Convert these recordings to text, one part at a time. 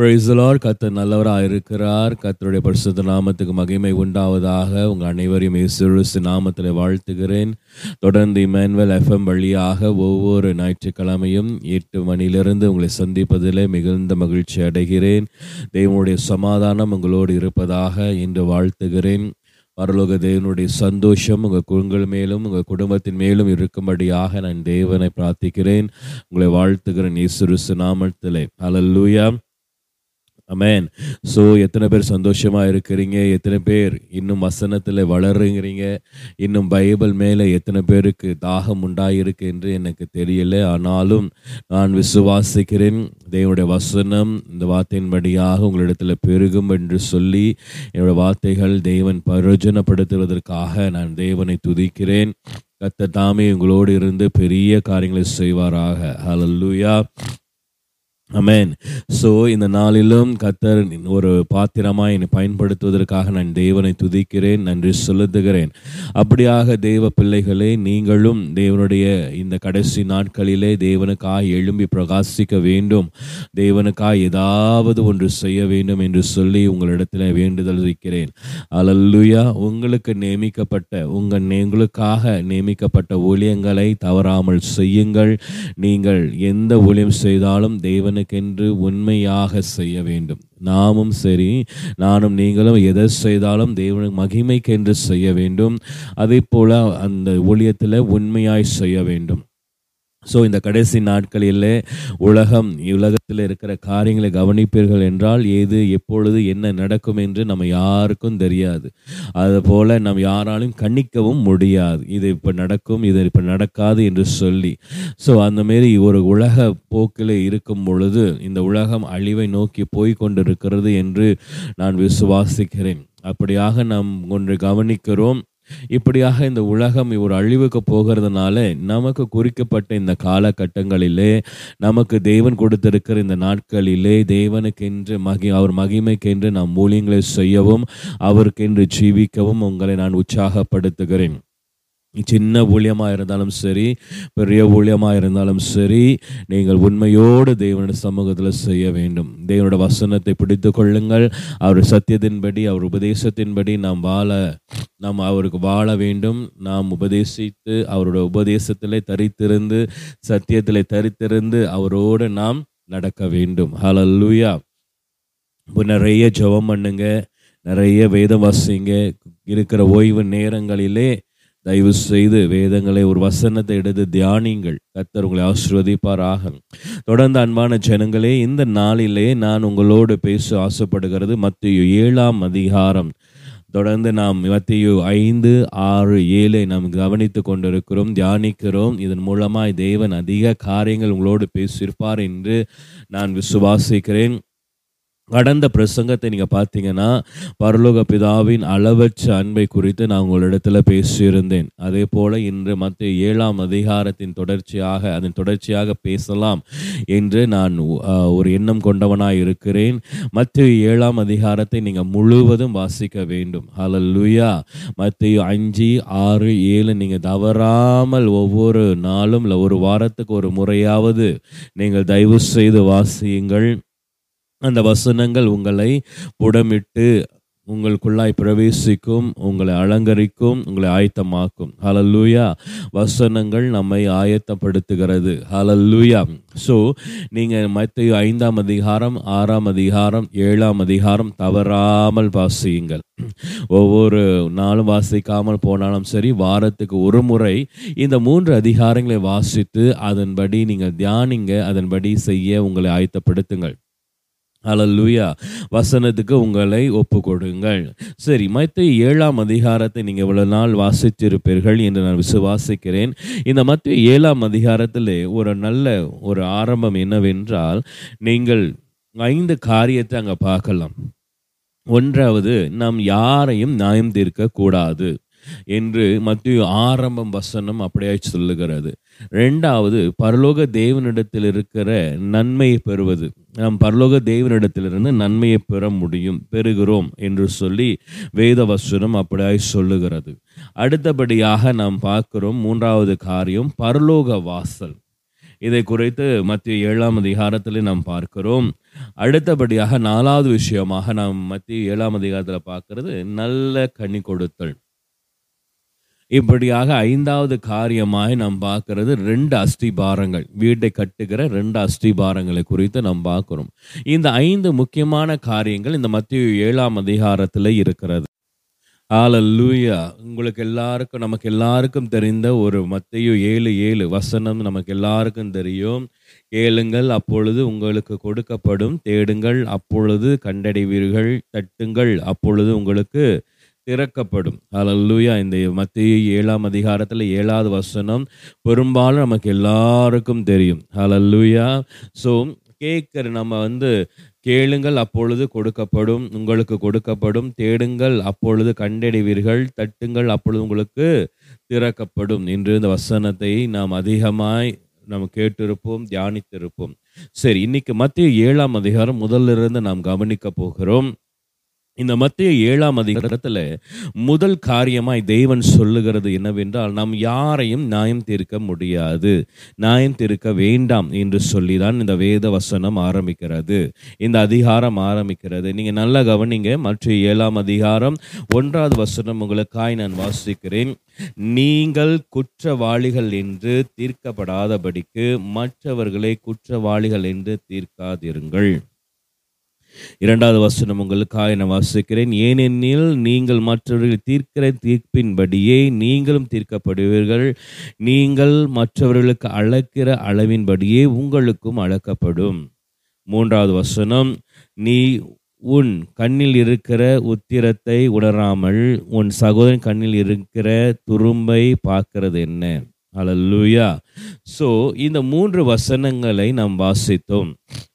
Praise the Lord கத்தர் நல்லவராக இருக்கிறார். கர்த்தருடைய பரிசுத்த நாமத்துக்கு மகிமை உண்டாவதாக. உங்கள் அனைவரையும் இயேசு நாமத்தில் வாழ்த்துகிறேன். தொடர்ந்து இமானுவல் எஃப்எம் வழியாக ஒவ்வொரு ஞாயிற்றுக்கிழமையும் எட்டு மணியிலிருந்து உங்களை சந்திப்பதில் மிகுந்த மகிழ்ச்சி அடைகிறேன். தெய்வனுடைய சமாதானம் உங்களோடு இருப்பதாக இன்று வாழ்த்துகிறேன். பரலோக தேவனுடைய சந்தோஷம் உங்கள் குழுங்கள் மேலும் உங்கள் குடும்பத்தின் மேலும் இருக்கும்படியாக நான் தேவனை பிரார்த்திக்கிறேன். உங்களை வாழ்த்துகிறேன் இயேசு நாமத்திலே. அலல்லூயா அமேன் ஸோ எத்தனை பேர் சந்தோஷமாக இருக்கிறீங்க? எத்தனை பேர் இன்னும் வசனத்தில் வளருங்கிறீங்க? இன்னும் பைபிள் மேலே எத்தனை பேருக்கு தாகம் உண்டாயிருக்கு என்று எனக்கு தெரியல. ஆனாலும் நான் விசுவாசிக்கிறேன். தேவனுடைய வசனம் இந்த வார்த்தையின்படியாக உங்களிடத்தில் பெருகும் என்று சொல்லி என்னுடைய வார்த்தைகள் தேவன் பிரயோஜனப்படுத்துவதற்காக நான் தேவனை துதிக்கிறேன். கத்த தாமே உங்களோடு இருந்து பெரிய காரியங்களை செய்வாராக. ஹலல்லூயா அமேன் ஸோ இந்த நாளிலும் கத்தர் ஒரு பாத்திரமாக என்னை பயன்படுத்துவதற்காக நான் தேவனை துதிக்கிறேன் நன்றி செலுத்துகிறேன். அப்படியாக தேவ பிள்ளைகளே நீங்களும் தேவனுடைய இந்த கடைசி நாட்களிலே தேவனுக்காக எழும்பி பிரகாசிக்க வேண்டும். தேவனுக்காய் ஏதாவது ஒன்று செய்ய வேண்டும் என்று சொல்லி உங்களிடத்தில் வேண்டுதல் வைக்கிறேன் அலல்லுயா உங்களுக்கு நியமிக்கப்பட்ட உங்கள் உங்களுக்காக நியமிக்கப்பட்ட ஊழியங்களை தவறாமல் செய்யுங்கள். நீங்கள் எந்த ஊழியம் செய்தாலும் தேவன் தேவனுக்கென்று உண்மையாக செய்ய வேண்டும். நாமும் சரி நானும் நீங்களும் எதை செய்தாலும் தேவனுக்கு மகிமைக்கென்று செய்ய வேண்டும். அதே போல அந்த ஊழியத்தில் உண்மையாய் செய்ய வேண்டும். ஸோ இந்த கடைசி நாட்களில் உலகம் உலகத்தில் இருக்கிற காரியங்களை கவனிப்பீர்கள் என்றால் ஏது எப்பொழுது என்ன நடக்கும் என்று நம்ம யாருக்கும் தெரியாது. அதுபோல் நம் யாராலும் கணிக்கவும் முடியாது. இது இப்போ நடக்கும் இது இப்போ நடக்காது என்று சொல்லி. ஸோ அந்தமாரி ஒரு உலக போக்கில் இருக்கும் பொழுது இந்த உலகம் அழிவை நோக்கி போய் கொண்டிருக்கிறது என்று நான் விசுவாசிக்கிறேன். அப்படியாக நாம் ஒன்று கவனிக்கிறோம். இப்படியாக இந்த உலகம் ஒரு அழிவுக்கு போகிறதுனால நமக்கு குறிக்கப்பட்ட இந்த காலகட்டங்களிலே நமக்கு தேவன் கொடுத்திருக்கிற இந்த நாட்களிலே தேவனுக்கென்று மகி அவர் மகிமைக்கென்று நாம் ஊழியங்களை செய்யவும் அவருக்கென்று ஜீவிக்கவும் உங்களை நான் உற்சாகப்படுத்துகிறேன். சின்ன ஊழியமாக இருந்தாலும் சரி பெரிய ஊழியமாக இருந்தாலும் சரி நீங்கள் உண்மையோடு தேவனுடைய சமூகத்தில் செய்ய வேண்டும். தேவனோட வசனத்தை பிடித்து கொள்ளுங்கள். அவர் சத்தியத்தின்படி அவர் உபதேசத்தின்படி நாம் வாழ நாம் அவருக்கு வாழ வேண்டும். நாம் உபதேசித்து அவரோட உபதேசத்திலே தரித்திருந்து சத்தியத்திலே தரித்திருந்து அவரோடு நாம் நடக்க வேண்டும். ஹலல்லூயா இப்போ நிறைய ஜெபம் பண்ணுங்க. நிறைய வேதம் வாசிங்க. இருக்கிற ஓய்வு நேரங்களிலே தயவு செய்து வேதங்களை ஒரு வசனத்தை எடுத்து தியானிங்கள் கத்தர் உங்களை ஆசிர்வதிப்பாராக. தொடர்ந்து அன்பான ஜனங்களே இந்த நாளிலே நான் உங்களோடு பேச ஆசைப்படுகிறது மத்திய ஏழாம் அதிகாரம். தொடர்ந்து நாம் மத்திய ஐந்து ஆறு ஏழை நாம் கவனித்து கொண்டிருக்கிறோம் தியானிக்கிறோம். இதன் மூலமாய் தேவன் அதிக காரியங்கள் உங்களோடு பேசியிருப்பார் என்று நான் விசுவாசிக்கிறேன். கடந்த பிரசங்கத்தை நீங்கள் பார்த்தீங்கன்னா பரலோக பிதாவின் அளவற்ற அன்பை குறித்து நான் உங்களிடத்தில் பேசியிருந்தேன். அதே போல் இன்று மற்ற ஏழாம் அதிகாரத்தின் தொடர்ச்சியாக அதன் தொடர்ச்சியாக பேசலாம் என்று நான் ஒரு எண்ணம் கொண்டவனாக இருக்கிறேன். மற்ற ஏழாம் அதிகாரத்தை நீங்கள் முழுவதும் வாசிக்க வேண்டும். ஹலல்லுயா மற்ற அஞ்சு ஆறு ஏழு நீங்கள் தவறாமல் ஒவ்வொரு நாளும் இல்லை ஒரு வாரத்துக்கு ஒரு முறையாவது நீங்கள் தயவு செய்து வாசியுங்கள். அந்த வசனங்கள் உங்களை புடமிட்டு உங்களுக்குள்ளாய் பிரவேசிக்கும் உங்களை அலங்கரிக்கும் உங்களை ஆயத்தமாக்கும். ஹலல்லூயா வசனங்கள் நம்மை ஆயத்தப்படுத்துகிறது. ஹலல்லூயா ஸோ நீங்கள் மற்ற ஐந்தாம் அதிகாரம் ஆறாம் அதிகாரம் ஏழாம் அதிகாரம் தவறாமல் வாசியுங்கள். ஒவ்வொரு நாளும் வாசிக்காமல் போனாலும் சரி வாரத்துக்கு ஒரு முறை இந்த மூன்று அதிகாரங்களை வாசித்து அதன்படி நீங்கள் தியானிங்க அதன்படி செய்ய உங்களை ஆயத்தப்படுத்துங்கள். அலல்லுயா வசனத்துக்கு உங்களை ஒப்பு கொடுங்கள் சரி மற்ற ஏழாம் அதிகாரத்தை நீங்கள் இவ்வளோ நாள் வாசித்திருப்பீர்கள் என்று நான் விசுவாசிக்கிறேன். இந்த மத்திய ஏழாம் அதிகாரத்தில் ஒரு நல்ல ஒரு ஆரம்பம் என்னவென்றால் நீங்கள் ஐந்து காரியத்தை அங்கே பார்க்கலாம். ஒன்றாவது நாம் யாரையும் நியாயம் தீர்க்க கூடாது என்று மத்திய ஆரம்பம் வசனம் அப்படியே சொல்லுகிறது. ரெண்டாவது பரலோக தேவனிடத்தில் இருக்கிற நன்மையை பெறுவது. நாம் பரலோக தேவனிடத்திலிருந்து நன்மையை பெற முடியும் பெறுகிறோம் என்று சொல்லி வேத வசனம் அப்படியாய் சொல்லுகிறது. அடுத்தபடியாக நாம் பார்க்கிறோம் மூன்றாவது காரியம் பரலோக வாசல். இதை குறித்து மத்திய ஏழாம் அதிகாரத்தில் நாம் பார்க்கிறோம். அடுத்தபடியாக நாலாவது விஷயமாக நாம் மத்திய ஏழாம் அதிகாரத்தில் பார்க்கறது நல்ல கனி கொடுத்தல். இப்படியாக ஐந்தாவது காரியமாக நாம் பார்க்கறது ரெண்டு அஸ்திபாரங்கள். வீட்டை கட்டுகிற ரெண்டு அஸ்திபாரங்களை குறித்து நாம் பார்க்கிறோம். இந்த ஐந்து முக்கியமான காரியங்கள் இந்த மத்திய ஏழாம் அதிகாரத்தில் இருக்கிறது. ஆல லூயா உங்களுக்கு எல்லாருக்கும் நமக்கு எல்லாருக்கும் தெரிந்த ஒரு மத்திய ஏழு ஏழு வசனம் நமக்கு எல்லாருக்கும் தெரியும். கேளுங்கள் அப்பொழுது உங்களுக்கு கொடுக்கப்படும் தேடுங்கள் அப்பொழுது கண்டடைவீர்கள் தட்டுங்கள் அப்பொழுது உங்களுக்கு திறக்கப்படும். அலல்லூயா இந்த மத்திய ஏழாம் அதிகாரத்தில் ஏழாவது வசனம் பெரும்பாலும் நமக்கு எல்லாருக்கும் தெரியும். அலல்லூயா ஸோ கேட்குற நம்ம வந்து கேளுங்கள் அப்பொழுது கொடுக்கப்படும். உங்களுக்கு கொடுக்கப்படும். தேடுங்கள் அப்பொழுது கண்டடைவீர்கள். தட்டுங்கள் அப்பொழுது உங்களுக்கு திறக்கப்படும். என்று இந்த வசனத்தை நாம் அதிகமாய் நாம் கேட்டிருப்போம் தியானித்திருப்போம். சரி இன்னைக்கு மத்திய ஏழாம் அதிகாரம் முதல்ல இருந்து நாம் கவனிக்க போகிறோம். இந்த மத்திய ஏழாம் அதிகாரத்தில் முதல் காரியமாய் தெய்வன் சொல்லுகிறது என்னவென்றால் நாம் யாரையும் நியாயம் தீர்க்க முடியாது. நியாயம் தீர்க்க வேண்டாம் என்று சொல்லி தான் இந்த வேத வசனம் ஆரம்பிக்கிறது. இந்த அதிகாரம் ஆரம்பிக்கிறது. நீங்கள் நல்லா கவனிங்க மற்ற ஏழாம் அதிகாரம் ஒன்றாவது வசனம் உங்களுக்காய் நான் வாசிக்கிறேன். நீங்கள் குற்றவாளிகள் என்று தீர்க்கப்படாதபடிக்கு மற்றவர்களை குற்றவாளிகள் என்று தீர்க்காதிருங்கள் இரண்டாவது வசனம் உங்களுக்காக நான் வாசிக்கிறேன். ஏனெனில் நீங்கள் மற்றவர்கள் தீர்க்கிற தீர்ப்பின்படியே நீங்களும் தீர்க்கப்படுவீர்கள். நீங்கள் மற்றவர்களுக்கு அளக்கிற அளவின்படியே உங்களுக்கும் அளக்கப்படும். மூன்றாவது வசனம் நீ உன் கண்ணில் இருக்கிற உத்திரத்தை உணராமல் உன் சகோதரன் கண்ணில் இருக்கிற துரும்பை பார்க்கிறது என்ன? அலல்லுயா ஸோ இந்த மூன்று வசனங்களை நாம் வாசித்தோம்.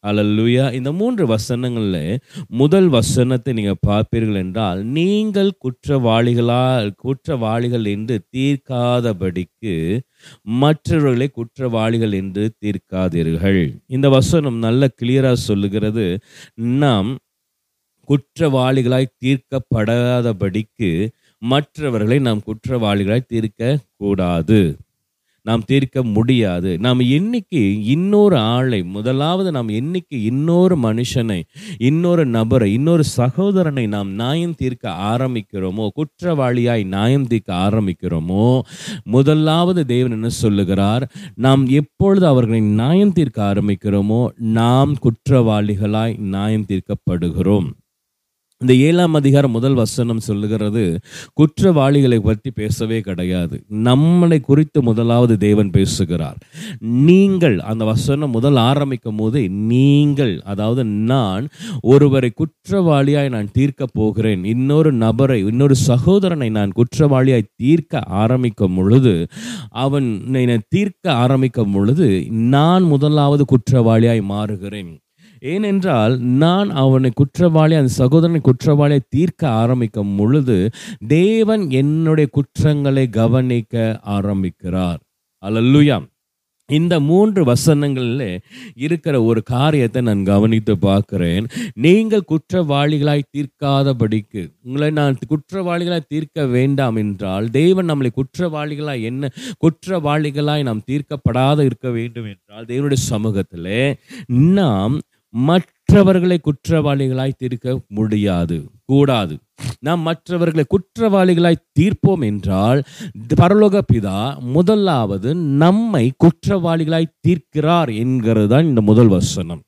அலல்லுயா இந்த மூன்று வசனங்களில் முதல் வசனத்தை நீங்கள் பார்ப்பீர்கள் என்றால் நீங்கள் குற்றவாளிகளா குற்றவாளிகள் என்று தீர்க்காதபடிக்கு மற்றவர்களை குற்றவாளிகள் என்று தீர்க்காதீர்கள். இந்த வசனம் நல்ல கிளியராக சொல்லுகிறது. நாம் குற்றவாளிகளாய் தீர்க்கப்படாதபடிக்கு மற்றவர்களை நாம் குற்றவாளிகளாய் தீர்க்க கூடாது நாம் தீர்க்க முடியாது. நாம் என்னைக்கு இன்னொரு ஆளை முதலாவது நாம் என்னைக்கு இன்னொரு மனுஷனை இன்னொரு நபரை இன்னொரு சகோதரனை நாம் நியாயம் தீர்க்க ஆரம்பிக்கிறோமோ குற்றவாளியாய் நியாயம் தீர்க்க ஆரம்பிக்கிறோமோ முதலாவது தேவன் என்ன சொல்லுகிறார்? நாம் எப்பொழுது அவர்களை நியாயம் தீர்க்க ஆரம்பிக்கிறோமோ நாம் குற்றவாளிகளாய் நியாயம் தீர்க்கப்படுகிறோம். இந்த ஏழாம் அதிகாரம் முதல் வசனம் சொல்லுகிறது குற்றவாளிகளை பற்றி பேசவே கிடையாது. நம்மளை குறித்து முதலாவது தேவன் பேசுகிறார். நீங்கள் அந்த வசனம் முதல் ஆரம்பிக்கும் போது நீங்கள் அதாவது நான் ஒருவரை குற்றவாளியாய் நான் தீர்க்க போகிறேன். இன்னொரு நபரை இன்னொரு சகோதரனை நான் குற்றவாளியாய் தீர்க்க ஆரம்பிக்கும் பொழுது அவன் என்னை தீர்க்க ஆரம்பிக்கும் பொழுது நான் முதலாவது குற்றவாளியாய் மாறுகிறேன். ஏனென்றால் நான் அவனை குற்றவாளி அந்த சகோதரனை குற்றவாளியை தீர்க்க ஆரம்பிக்கும் பொழுது தேவன் என்னுடைய குற்றங்களை கவனிக்க ஆரம்பிக்கிறார். அல்லல்லுயா இந்த மூன்று வசனங்களில் இருக்கிற ஒரு காரியத்தை நான் கவனித்து பார்க்கிறேன். நீங்கள் குற்றவாளிகளாய் தீர்க்காதபடிக்கு உங்களை நான் குற்றவாளிகளாய் தீர்க்க வேண்டாம் என்றால் தேவன் நம்மளை குற்றவாளிகளாய் என்ன குற்றவாளிகளாய் நாம் தீர்க்கப்படாத இருக்க வேண்டும் என்றால் தேவனுடைய சமூகத்தில் நாம் மற்றவர்களை குற்றவாளிகளாய் தீர்க்க முடியாது கூடாது. நாம் மற்றவர்களை குற்றவாளிகளாய் தீர்ப்போம் என்றால் பரலோக பிதா முதலாவது நம்மை குற்றவாளிகளாய் தீர்க்கிறார் என்கிறது தான் இந்த முதல் வசனம்.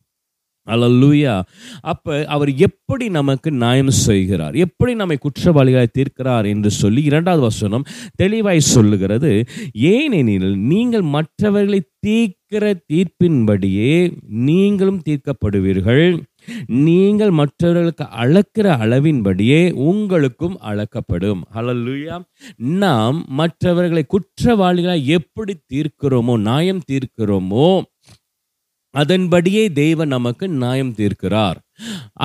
அலல்லூயா அப்போ அவர் எப்படி நமக்கு நியாயம் செய்கிறார்? எப்படி நம்மை குற்றவாளிகளை தீர்க்கிறார் என்று சொல்லி இரண்டாவது வசனம் தெளிவாய் சொல்லுகிறது. ஏனெனில் நீங்கள் மற்றவர்களை தீர்க்கிற தீர்ப்பின்படியே நீங்களும் தீர்க்கப்படுவீர்கள். நீங்கள் மற்றவர்களுக்கு அளக்கிற அளவின்படியே உங்களுக்கும் அளக்கப்படும். ஹalleluya நாம் மற்றவர்களை குற்றவாளிகளாக எப்படி தீர்க்கிறோமோ நியாயம் தீர்க்கிறோமோ அதன்படியே தேவன் நமக்கு நியாயம் தீர்க்கிறார்.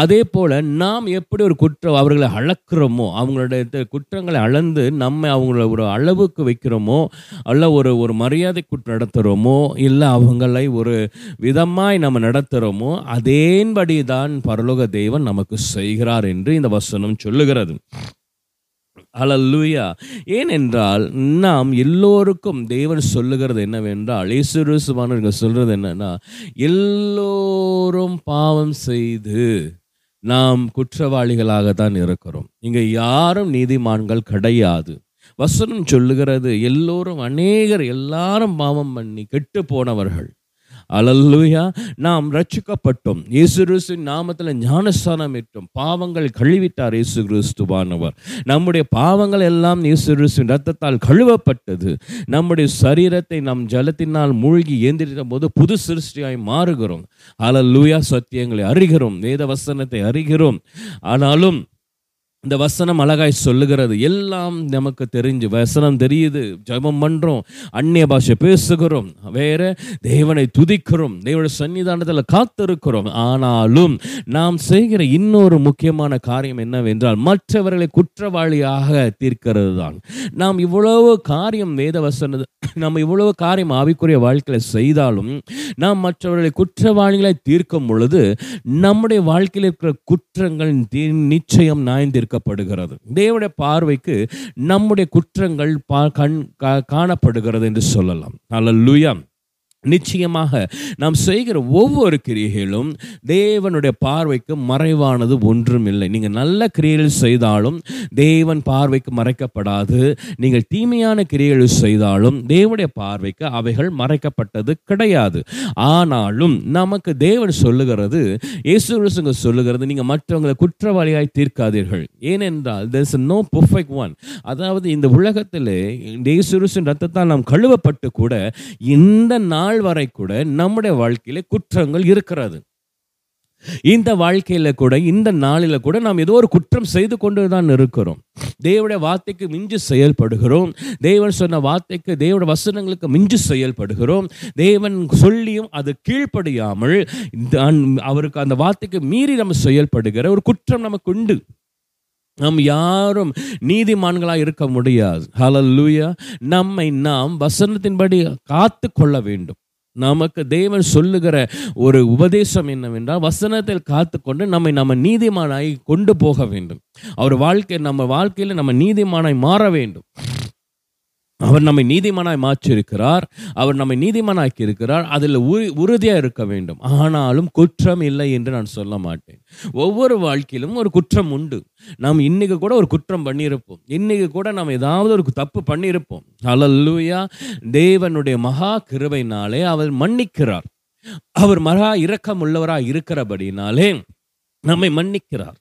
அதே போல நாம் எப்படி ஒரு குற்றம் அவர்களை அளக்கிறோமோ அவங்களுடைய குற்றங்களை அளந்து நம்ம அவங்கள ஒரு அளவுக்கு வைக்கிறோமோ அல்ல ஒரு ஒரு மரியாதை குற்றம் நடத்துகிறோமோ இல்லை அவங்களை ஒரு விதமாய் நம்ம நடத்துகிறோமோ அதேன்படி தான் பரலோக தெய்வம் நமக்கு செய்கிறார் என்று இந்த வசனம் சொல்லுகிறது. அலல்லுயா ஏனென்றால் நாம் எல்லோருக்கும் தேவன் சொல்லுகிறது என்னவென்றால் இயேசுவானவர்கள் சொல்கிறது என்னன்னா எல்லோரும் பாவம் செய்து நாம் குற்றவாளிகளாக தான் இருக்கிறோம். இங்கே யாரும் நீதிமான்கள் கிடையாது. வசனம் சொல்லுகிறது எல்லோரும் அநேகர் எல்லாரும் பாவம் பண்ணி கெட்டு போனவர்கள். அலல்லுயா நாம் ரட்சிக்கப்பட்டோம். இயேசு கிறிஸ்துவின் நாமத்தில் ஞானஸ்தானம் இட்டோம் பாவங்கள் கழுவிட்டார் இயேசு கிறிஸ்துவானவர் நம்முடைய பாவங்கள் எல்லாம் இயேசு கிறிஸ்துவின் ரத்தத்தால் கழுவப்பட்டது. நம்முடைய சரீரத்தை நம் ஜலத்தினால் மூழ்கி ஏந்திரித்த போது புது சிருஷ்டியாய் மாறுகிறோம். அலல்லுயா சத்தியங்களை அறிகிறோம். வேத வசனத்தை அறிகிறோம். ஆனாலும் இந்த வசனம் அழகாய் சொல்லுகிறது. எல்லாம் நமக்கு தெரிஞ்சு வசனம் தெரியுது. ஜெபம் பண்ணுறோம் அந்நிய பாஷை பேசுகிறோம் வேற தேவனை துதிக்கிறோம் தேவனுடைய சன்னிதானத்தில் காத்திருக்கிறோம். ஆனாலும் நாம் செய்கிற இன்னொரு முக்கியமான காரியம் என்னவென்றால் மற்றவர்களை குற்றவாளியாக தீர்க்கிறது தான் நாம் இவ்வளவு காரியம் வேத வசன நம்ம இவ்வளவு காரியம் ஆவிக்குரிய வாழ்க்கையில் செய்தாலும் நாம் மற்றவர்களை குற்றவாளிகளை தீர்க்கும் பொழுது நம்முடைய வாழ்க்கையில் இருக்கிற குற்றங்கள் தி- நிச்சயம் தீர்க்கப்படுகிறது தேவனுடைய பார்வைக்கு நம்முடைய குற்றங்கள் பா- கண் காணப்படுகிறது என்று சொல்லலாம். நல்ல லுயம் நிச்சயமாக நாம் செய்கிற ஒவ்வொரு கிரியைகளும் தேவனுடைய பார்வைக்கு மறைவானது ஒன்றும் இல்லை நீங்கள் நல்ல கிரியைகள் செய்தாலும் தேவன் பார்வைக்கு மறைக்கப்படாது. நீங்கள் தீமையான கிரியைகள் செய்தாலும் தேவனுடைய பார்வைக்கு அவைகள் மறைக்கப்பட்டது கிடையாது. ஆனாலும் நமக்கு தேவன் சொல்லுகிறது இயேசு சொல்லுகிறது நீங்கள் மற்றவங்களை குற்றவாளியாய் தீர்க்காதீர்கள். ஏனென்றால் there is no perfect one அதாவது இந்த உலகத்திலே இயேசு ரத்தத்தால் நாம் கழுவப்பட்டு கூட இந்த நாள் வரை கூட நம்முடைய வாழ்க்கையில குற்றங்கள் இருக்கிறது. இந்த வாழ்க்கையில கூட இந்த நாளில கூட நாம் ஏதோ ஒரு குற்றம் செய்து கொண்டு தான் இருக்கிறோம். தேவனுடைய வார்த்தைக்கு மிஞ்சு செயல்படுகிறோம். தேவன் சொன்ன வார்த்தைக்கு தேவனுடைய வசனங்களுக்கு மிஞ்சு செயல்படுகிறோம். தேவன் சொல்லியும் அது கீழ்ப்படியாமல் அவருக்கு அந்த வார்த்தைக்கு மீறி நம்ம செயல்படுகிற ஒரு குற்றம் நமக்கு உண்டு. நாம் யாரும் நீதிமான்களாக இருக்க முடியாது. ஹalleluya நம்மை நாம் வசனத்தின்படி காத்து கொள்ள வேண்டும். நமக்கு தேவன் சொல்லுகிற ஒரு உபதேசம் என்னவென்றால் வசனத்தில் காத்துக்கொண்டு நம்மை நம்ம நீதிமானாய் கொண்டு போக வேண்டும். அவர் வாழ்க்கை நம்ம வாழ்க்கையில் நம்ம நீதிமானாய் மாற வேண்டும். அவர் நம்மை நீதிமானாய் மாற்றியிருக்கிறார் அவர் நம்மை நீதிமானாக்கி இருக்கிறார் அதில் உறு உறுதியாக இருக்க வேண்டும். ஆனாலும் குற்றம் இல்லை என்று நான் சொல்ல மாட்டேன். ஒவ்வொரு வாழ்க்கையிலும் ஒரு குற்றம் உண்டு. நாம் இன்னைக்கு கூட ஒரு குற்றம் பண்ணியிருப்போம். இன்னைக்கு கூட நாம் ஏதாவது ஒரு தப்பு பண்ணியிருப்போம். அலல்லூயா தேவனுடைய மகா கிருவையினாலே அவர் மன்னிக்கிறார். அவர் மகா இரக்கம் உள்ளவராக இருக்கிறபடினாலே நம்மை மன்னிக்கிறார்.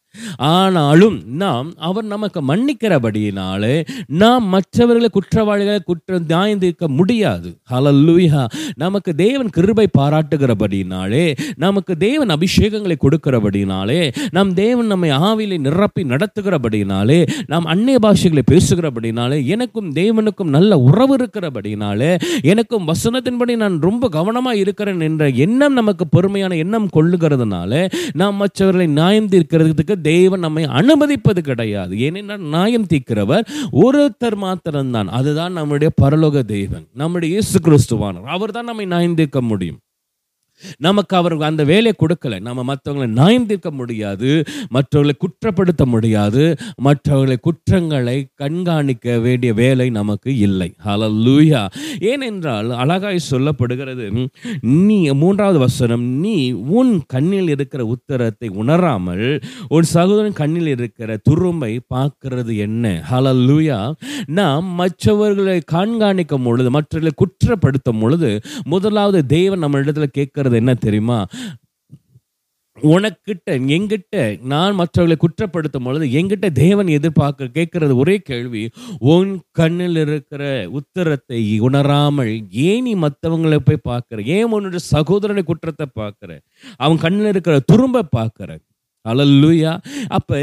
ஆனாலும் நாம் அவர் நமக்கு மன்னிக்கிறபடியினாலே நாம் மற்றவர்களை குற்றவாளிகளை குற்றம் நியாயம் முடியாது. ஹalleluya நமக்கு தேவன் கிருபை பாராட்டுகிறபடினாலே நமக்கு தேவன் அபிஷேகங்களை கொடுக்கிறபடினாலே நம் தேவன் நம்மை ஆவிலை நிரப்பி நடத்துகிறபடினாலே நாம் அந்நிய பாஷைகளை பேசுகிறபடினாலே எனக்கும் தேவனுக்கும் நல்ல உறவு இருக்கிறபடினாலே எனக்கும் வசனத்தின்படி நான் ரொம்ப கவனமாக இருக்கிறேன் என்ற எண்ணம் நமக்கு பொறுமையான எண்ணம் கொள்ளுகிறதுனால நாம் மற்றவர்களை நியாயம் தீர்க்கிறதுக்கு தேவன் நம்மை அனுமதிப்பது கிடையாது. ஏனென்றால் நியாயம் தீர்க்கிறவர் ஒருத்தர் மாத்திரம்தான். அதுதான் நம்முடைய பரலோக தேவன் நம்முடைய இயேசு கிறிஸ்துவானவர். அவர் தான் நம்மை நியாயம் தீர்க்க முடியும். நமக்கு அவர்கள் அந்த வேலையை கொடுக்கல. நம்ம மற்றவங்களை நியாயம் தீர்க்க முடியாது மற்றவர்களை குற்றப்படுத்த முடியாது மற்றவர்களை குற்றங்களை கண்காணிக்க வேண்டிய வேலை நமக்கு இல்லை. ஹalleluya ஏனென்றால் அழகாய் சொல்லப்படுகிறது நீ மூன்றாவது வசனம் நீ உன் கண்ணில் இருக்கிற உத்தரத்தை உணராமல் உன் சகோதரன் கண்ணில் இருக்கிற துரும்பை பார்க்கிறது என்ன? ஹalleluya நாம் மற்றவர்களை கண்காணிக்கும் பொழுது மற்றவர்களை குற்றப்படுத்தும் பொழுது முதலாவது தேவன் நம்ம இடத்துல கேட்கறது என்ன தெரியுமா? உனக்கிட்ட எங்கிட்ட நான் மற்றவர்களை குற்றப்படுத்தும் பொழுது எங்கிட்ட தேவன் எதிர்பார்க்க கேட்கறது ஒரே கேள்வி உன் கண்ணில் இருக்கிற உத்தரத்தை உணராமல் ஏன் நீ மற்றவங்களை போய் பார்க்கிற? ஏன் உன்னோட சகோதரனை குற்றத்தை பார்க்குற? அவன் கண்ணில் இருக்கிற துரும்ப பார்க்குற? அலல்லுயா அப்போ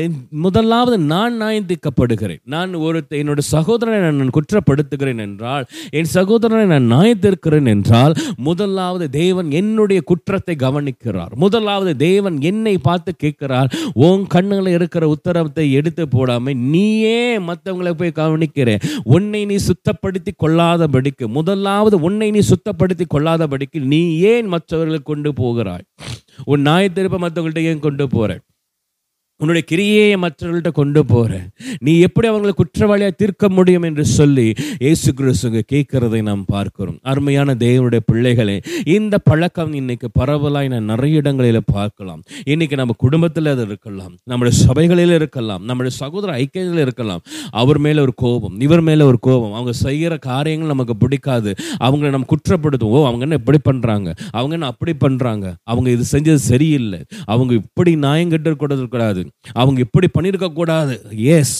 முதலாவது நான் நாயந்திக்கப்படுகிறேன் நான் ஒரு என்னோட சகோதரனை நான் குற்றப்படுத்துகிறேன் என்றால் என் சகோதரனை நான் நாயத்திருக்கிறேன் என்றால் முதலாவது தேவன் என்னுடைய குற்றத்தை கவனிக்கிறார். முதலாவது தேவன் என்னை பார்த்து கேட்கிறார். உன் கண்ணுல இருக்கிற உத்தரவத்தை எடுத்து போடாமல் நீயே மற்றவங்களை போய் கவனிக்கிற உன்னை நீ சுத்தப்படுத்தி கொள்ளாதபடிக்கு முதலாவது உன்னை நீ சுத்தப்படுத்தி கொள்ளாதபடிக்கு நீ ஏன் மற்றவர்களை கொண்டு போகிறாய்? உன் நாயத்திருப்ப மற்றவங்கள்ட்ட ஏன் கொண்டு போகிறேன் உன்னுடைய கிரியையை மற்றவர்கள்ட்ட கொண்டு போற. நீ எப்படி அவங்களை குற்றவாளியாக தீர்க்க முடியும் என்று சொல்லி ஏசு கிறிஸ்துங்க கேட்கிறதை நாம் பார்க்கிறோம். அருமையான தேவனுடைய பிள்ளைகளே இந்த பழக்கம் இன்னைக்கு பரவலாக நான் நிறைய இடங்களில் பார்க்கலாம். இன்னைக்கு நம்ம குடும்பத்தில் அது இருக்கலாம் நம்முடைய சபைகளில் இருக்கலாம் நம்முடைய சகோதர ஐக்கியத்தில் இருக்கலாம். அவர் மேலே ஒரு கோபம் இவர் மேலே ஒரு கோபம். அவங்க செய்கிற காரியங்கள் நமக்கு பிடிக்காது. அவங்கள நம்ம குற்றப்படுத்துவோம். ஓ அவங்க என்ன இப்படி பண்ணுறாங்க அவங்க என்ன அப்படி பண்ணுறாங்க அவங்க இது செஞ்சது சரியில்லை. அவங்க இப்படி நியாயங்கிட்டு கூடாது அவங்க இப்படி பண்ணியிருக்க கூடாது எஸ்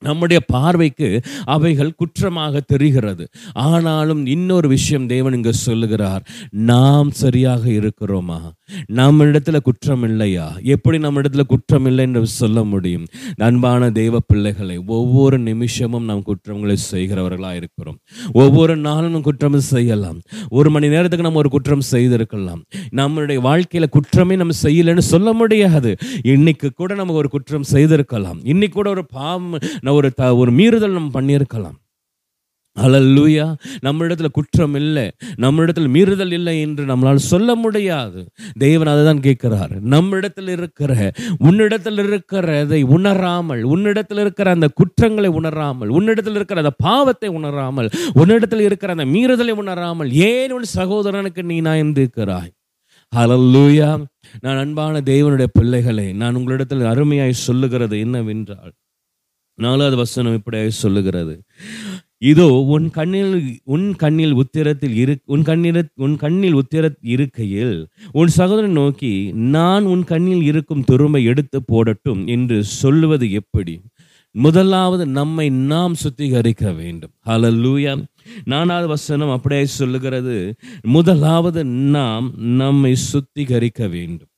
நம்முடைய பார்வைக்கு அவைகள் குற்றமாக தெரிகிறது. ஆனாலும் இன்னொரு விஷயம் தேவன் இங்கு சொல்லுகிறார் நாம் சரியாக இருக்கிறோமா? நம்ம இடத்துல குற்றம் இல்லையா? எப்படி நம்ம இடத்துல குற்றம் இல்லை என்று சொல்ல முடியும்? அன்பான தெய்வ பிள்ளைகளை ஒவ்வொரு நிமிஷமும் நாம் குற்றங்களை செய்கிறவர்களா இருக்கிறோம். ஒவ்வொரு நாளும் நம் குற்றம் செய்யலாம். ஒரு மணி நேரத்துக்கு நம்ம ஒரு குற்றம் செய்திருக்கலாம். நம்மளுடைய வாழ்க்கையில குற்றமே நம்ம செய்யலைன்னு சொல்ல முடியாது. இன்னைக்கு கூட நம்ம ஒரு குற்றம் செய்திருக்கலாம். இன்னைக்கு கூட ஒரு பாவம் நான் ஒரு த ஒரு மீறுதல் நம்ம பண்ணியிருக்கலாம். அலல்லூயா நம்மளிடத்தில் குற்றம் இல்லை. நம்மளிடத்தில் மீறுதல் இல்லை என்று நம்மளால் சொல்ல முடியாது. தேவன் அதை தான் கேட்கிறார். நம்ம இருக்கிற உன்னிடத்தில் இருக்கிறதை உணராமல் உன்னிடத்தில் இருக்கிற அந்த குற்றங்களை உணராமல் உன்னிடத்தில் இருக்கிற அந்த பாவத்தை உணராமல் உன்னிடத்தில் இருக்கிற அந்த மீறுதலை உணராமல் ஏன் உன் சகோதரனுக்கு நீ நான் இருக்கிறாய்? ஹலல்லூயா நான் அன்பான தேவனுடைய பிள்ளைகளை நான் உங்களிடத்தில் அருமையாய் சொல்லுகிறது என்னவென்றால் நாலாவது வசனம் இப்படியாக சொல்லுகிறது. இதோ உன் கண்ணில் உன் கண்ணில் உத்திரத்தில் இரு உன் கண்ணில் உன் கண்ணில் உத்திர இருக்கையில் உன் சகோதரன் நோக்கி நான் உன் கண்ணில் இருக்கும் துரும்பை எடுத்து போடட்டும் என்று சொல்லுவது எப்படி? முதலாவது நம்மை நாம் சுத்திகரிக்க வேண்டும். ஹalleluya நானாவது வசனம் அப்படியே சொல்லுகிறது. முதலாவது நாம் நம்மை சுத்திகரிக்க வேண்டும்.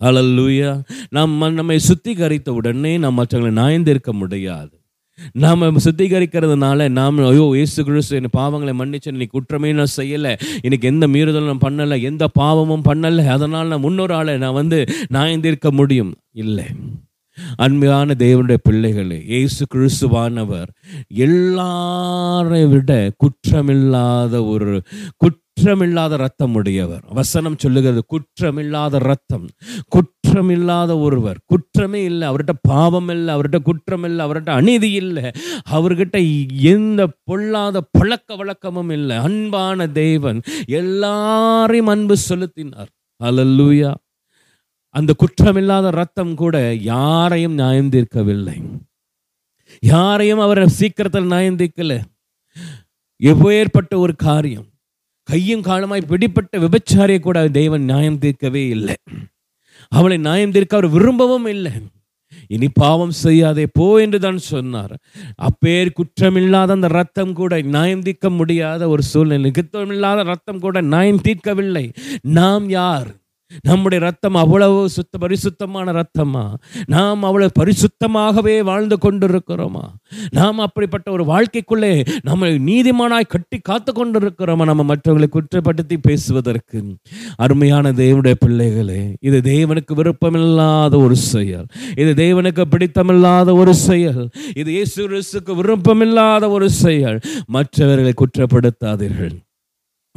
ஹalleluya நம்ம நம்மை சுத்திகரித்த உடனே நாம் மற்றவங்களை நாய்ந்திருக்க முடியாது. நாம் சுத்திகரிக்கிறதுனால நாம் ஐயோ இயேசு கிறிஸ்து என் பாவங்களை மன்னிச்சு நீ குற்றமே நான் செய்யலை. எனக்கு எந்த மீறுதலும் நான் பண்ணலை எந்த பாவமும் பண்ணலை. அதனால் நான் முன்னொரு ஆளை நான் வந்து நாய்ந்திருக்க முடியும். இல்லை. அன்பான தேவனுடைய பிள்ளைகளே இயேசு கிறிஸ்துவானவர் எல்லாரை விட குற்றமில்லாத ஒரு குற்ற குற்றமில்லாத ரத்தம் உடையவர் வசனம் சொல்லுகிறது குற்றமில்லாத ரத்தம் குற்றமில்லாத ஒருவர். குற்றமே இல்லை அவர்கிட்ட பாவம் இல்லை அவர்கிட்ட குற்றம் இல்லை அவர்கிட்ட அநீதி இல்லை. அவர்கிட்ட எந்த பொல்லாத பழக்க வழக்கமும் இல்லை. அன்பான தேவன் எல்லாரையும் அன்பு செலுத்தினார். அலல்லூயா அந்த குற்றமில்லாத ரத்தம் கூட யாரையும் நியாயம் தீர்க்கவில்லை. யாரையும் அவர் சீக்கிரத்தில் நியாயம் தீர்க்கல. எவ்வேற்பட்ட ஒரு காரியம்? கையும் காலமாய் பிடிப்பட்ட விபச்சாரியை கூட தேவன் நியாயம் தீர்க்கவே இல்லை. அவளை நியாயம் தீர்க்க அவர் விரும்பவும் இல்லை. இனி பாவம் செய்யாதே போ என்று தான் சொன்னார். அப்பேர் குற்றமில்லாத அந்த ரத்தம் கூட நியாயம் தீர்க்க முடியாத ஒரு சூழ்நிலை குற்றமில்லாத ரத்தம் கூட நியாயம் தீர்க்கவில்லை. நாம் யார்? நம்முடைய ரத்தம் அவ்வளவு சுத்த பரிசுத்தமான ரத்தமா நாம் அவ்வளவு பரிசுத்தமாகவே வாழ்ந்து கொண்டிருக்கிறோமா? நாம் அப்படிப்பட்ட ஒரு வாழ்க்கைக்குள்ளே நம்ம நீதிமானாய் கட்டி காத்து கொண்டிருக்கிறோமா? நம்ம மற்றவர்களை குற்றப்படுத்தி பேசுவதற்கு. அருமையான தேவனுடைய பிள்ளைகளே இது தேவனுக்கு விருப்பமில்லாத ஒரு செயல். இது தேவனுக்கு பிடித்தமில்லாத ஒரு செயல். இது இயேசு விருப்பமில்லாத ஒரு செயல். மற்றவர்களை குற்றப்படுத்தாதீர்கள்.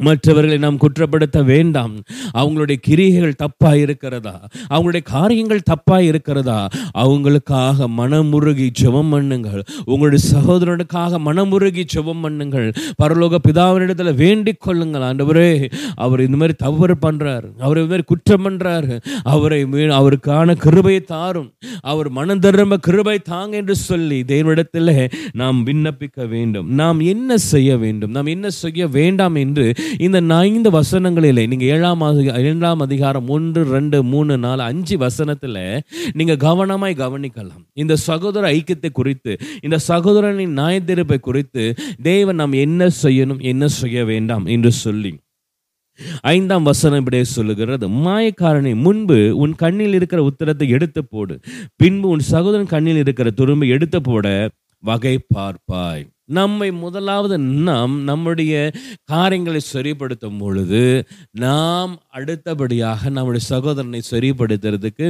மற்றவர்களை நாம் குற்றப்படுத்த வேண்டாம். அவங்களுடைய கிரியைகள் தப்பா இருக்கிறதா அவங்களுடைய காரியங்கள் தப்பா இருக்கிறதா அவங்களுக்காக மனமுருகி ஜெபம் பண்ணுங்கள். உங்களுடைய சகோதரனுக்காக மனமுருகி ஜெபம் பண்ணுங்கள். பரலோக பிதாவினிடத்துல வேண்டிக் கொள்ளுங்கள். ஆண்டவரே அவர் இந்த மாதிரி தவறு பண்றார். அவர் இந்த மாதிரி குற்றம் பண்றாரு. அவரை அவருக்கான கிருபையை தாரும். அவர் மனம் திரும்ப கிருபை தாங்க என்று சொல்லி தேவனிடத்தில் நாம் விண்ணப்பிக்க வேண்டும். நாம் என்ன செய்ய வேண்டும்? நாம் என்ன செய்ய வேண்டாம் என்று இந்த ஐந்து வசனங்களிலே நீங்க ஏழாம் இரண்டாம் ஏழாம் அதிகாரம் ஒன்று ரெண்டு மூணு நாலு அஞ்சு வசனத்துல நீங்க கவனமாய் கவனிக்கலாம். இந்த சகோதர ஐக்கியத்தை குறித்து இந்த சகோதரனின் நியாயத்தீர்ப்பை குறித்து தேவன் நாம் என்ன செய்யணும் என்ன செய்ய வேண்டாம் என்று சொல்லி ஐந்தாம் வசனம் இப்படியே சொல்லுகிறது. மாயக்காரனை முன்பு உன் கண்ணில் இருக்கிற உத்தரத்தை எடுத்து போடு. பின்பு உன் சகோதரன் கண்ணில் இருக்கிற துரும்பை எடுத்து போட வகை பார்ப்பாய். நம்மை முதலாவது நாம் நம்முடைய காரியங்களை சரிப்படுத்தும் பொழுது நாம் அடுத்தபடியாக நம்முடைய சகோதரனை சரிப்படுத்துறதுக்கு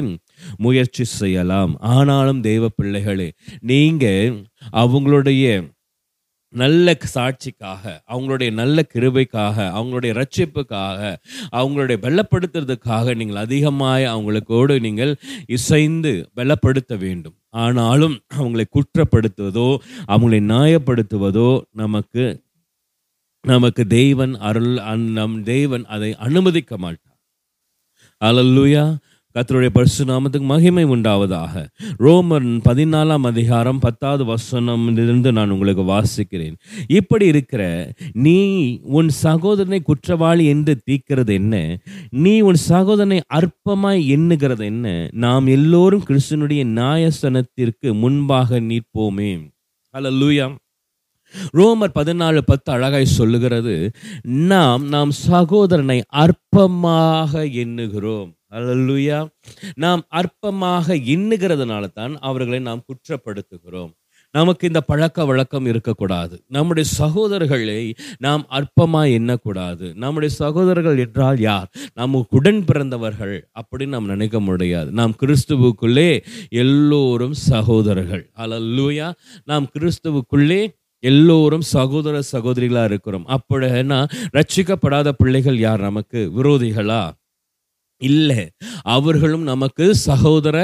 முயற்சி செய்யலாம். ஆனாலும் தெய்வ பிள்ளைகளே நீங்கள் அவங்களுடைய நல்ல சாட்சிக்காக அவங்களுடைய நல்ல கிருபைக்காக அவங்களுடைய ரட்சிப்புக்காக அவங்களுடைய பலப்படுத்துறதுக்காக நீங்கள் அதிகமாக அவங்களுக்கோடு நீங்கள் இசைந்து பலப்படுத்த வேண்டும். ஆனாலும் அவங்களை குற்றப்படுத்துவதோ அவங்களை நியாயப்படுத்துவதோ நமக்கு நமக்கு தெய்வன் அருள் அந்- நம் தெய்வன் அதை அனுமதிக்க மாட்டார். அலல்லுயா கத்தருடைய பரிசு நாமத்துக்கு மகிமை உண்டாவதாக. ரோமர் பதினாலாம் அதிகாரம் பத்தாவது வசனம் இருந்து நான் உங்களுக்கு வாசிக்கிறேன். இப்படி இருக்கிற நீ உன் சகோதரனை குற்றவாளி என்று தீர்க்கிறது என்ன? நீ உன் சகோதரனை அற்பமாய் எண்ணுகிறது என்ன? நாம் எல்லோரும் கிறிஸ்தனுடைய நியாயஸ்தனத்திற்கு முன்பாக நிற்போமே. லூயா ரோமர் பதினாலு பத்து அழகாய் சொல்லுகிறது நாம் நாம் சகோதரனை அற்பமாக எண்ணுகிறோம். அல்லேலூயா நாம் அற்பமாக எண்ணுகிறதுனால தான் அவர்களை நாம் குற்றப்படுத்துகிறோம். நமக்கு இந்த பழக்க வழக்கம் இருக்கக்கூடாது. நம்முடைய சகோதரர்களை நாம் அற்பமாக எண்ணக்கூடாது. நம்முடைய சகோதரர்கள் என்றால் யார்? நமக்கு உடன் பிறந்தவர்கள் அப்படின்னு நாம் நினைக்க முடியாது. நாம் கிறிஸ்துவுக்குள்ளே எல்லோரும் சகோதரர்கள். அல்லேலூயா நாம் கிறிஸ்துவுக்குள்ளே எல்லோரும் சகோதர சகோதரிகளாக இருக்கிறோம். அப்படின்னா ரட்சிக்கப்படாத பிள்ளைகள் யார் நமக்கு? விரோதிகளா? இல்லை. அவர்களும் நமக்கு சகோதர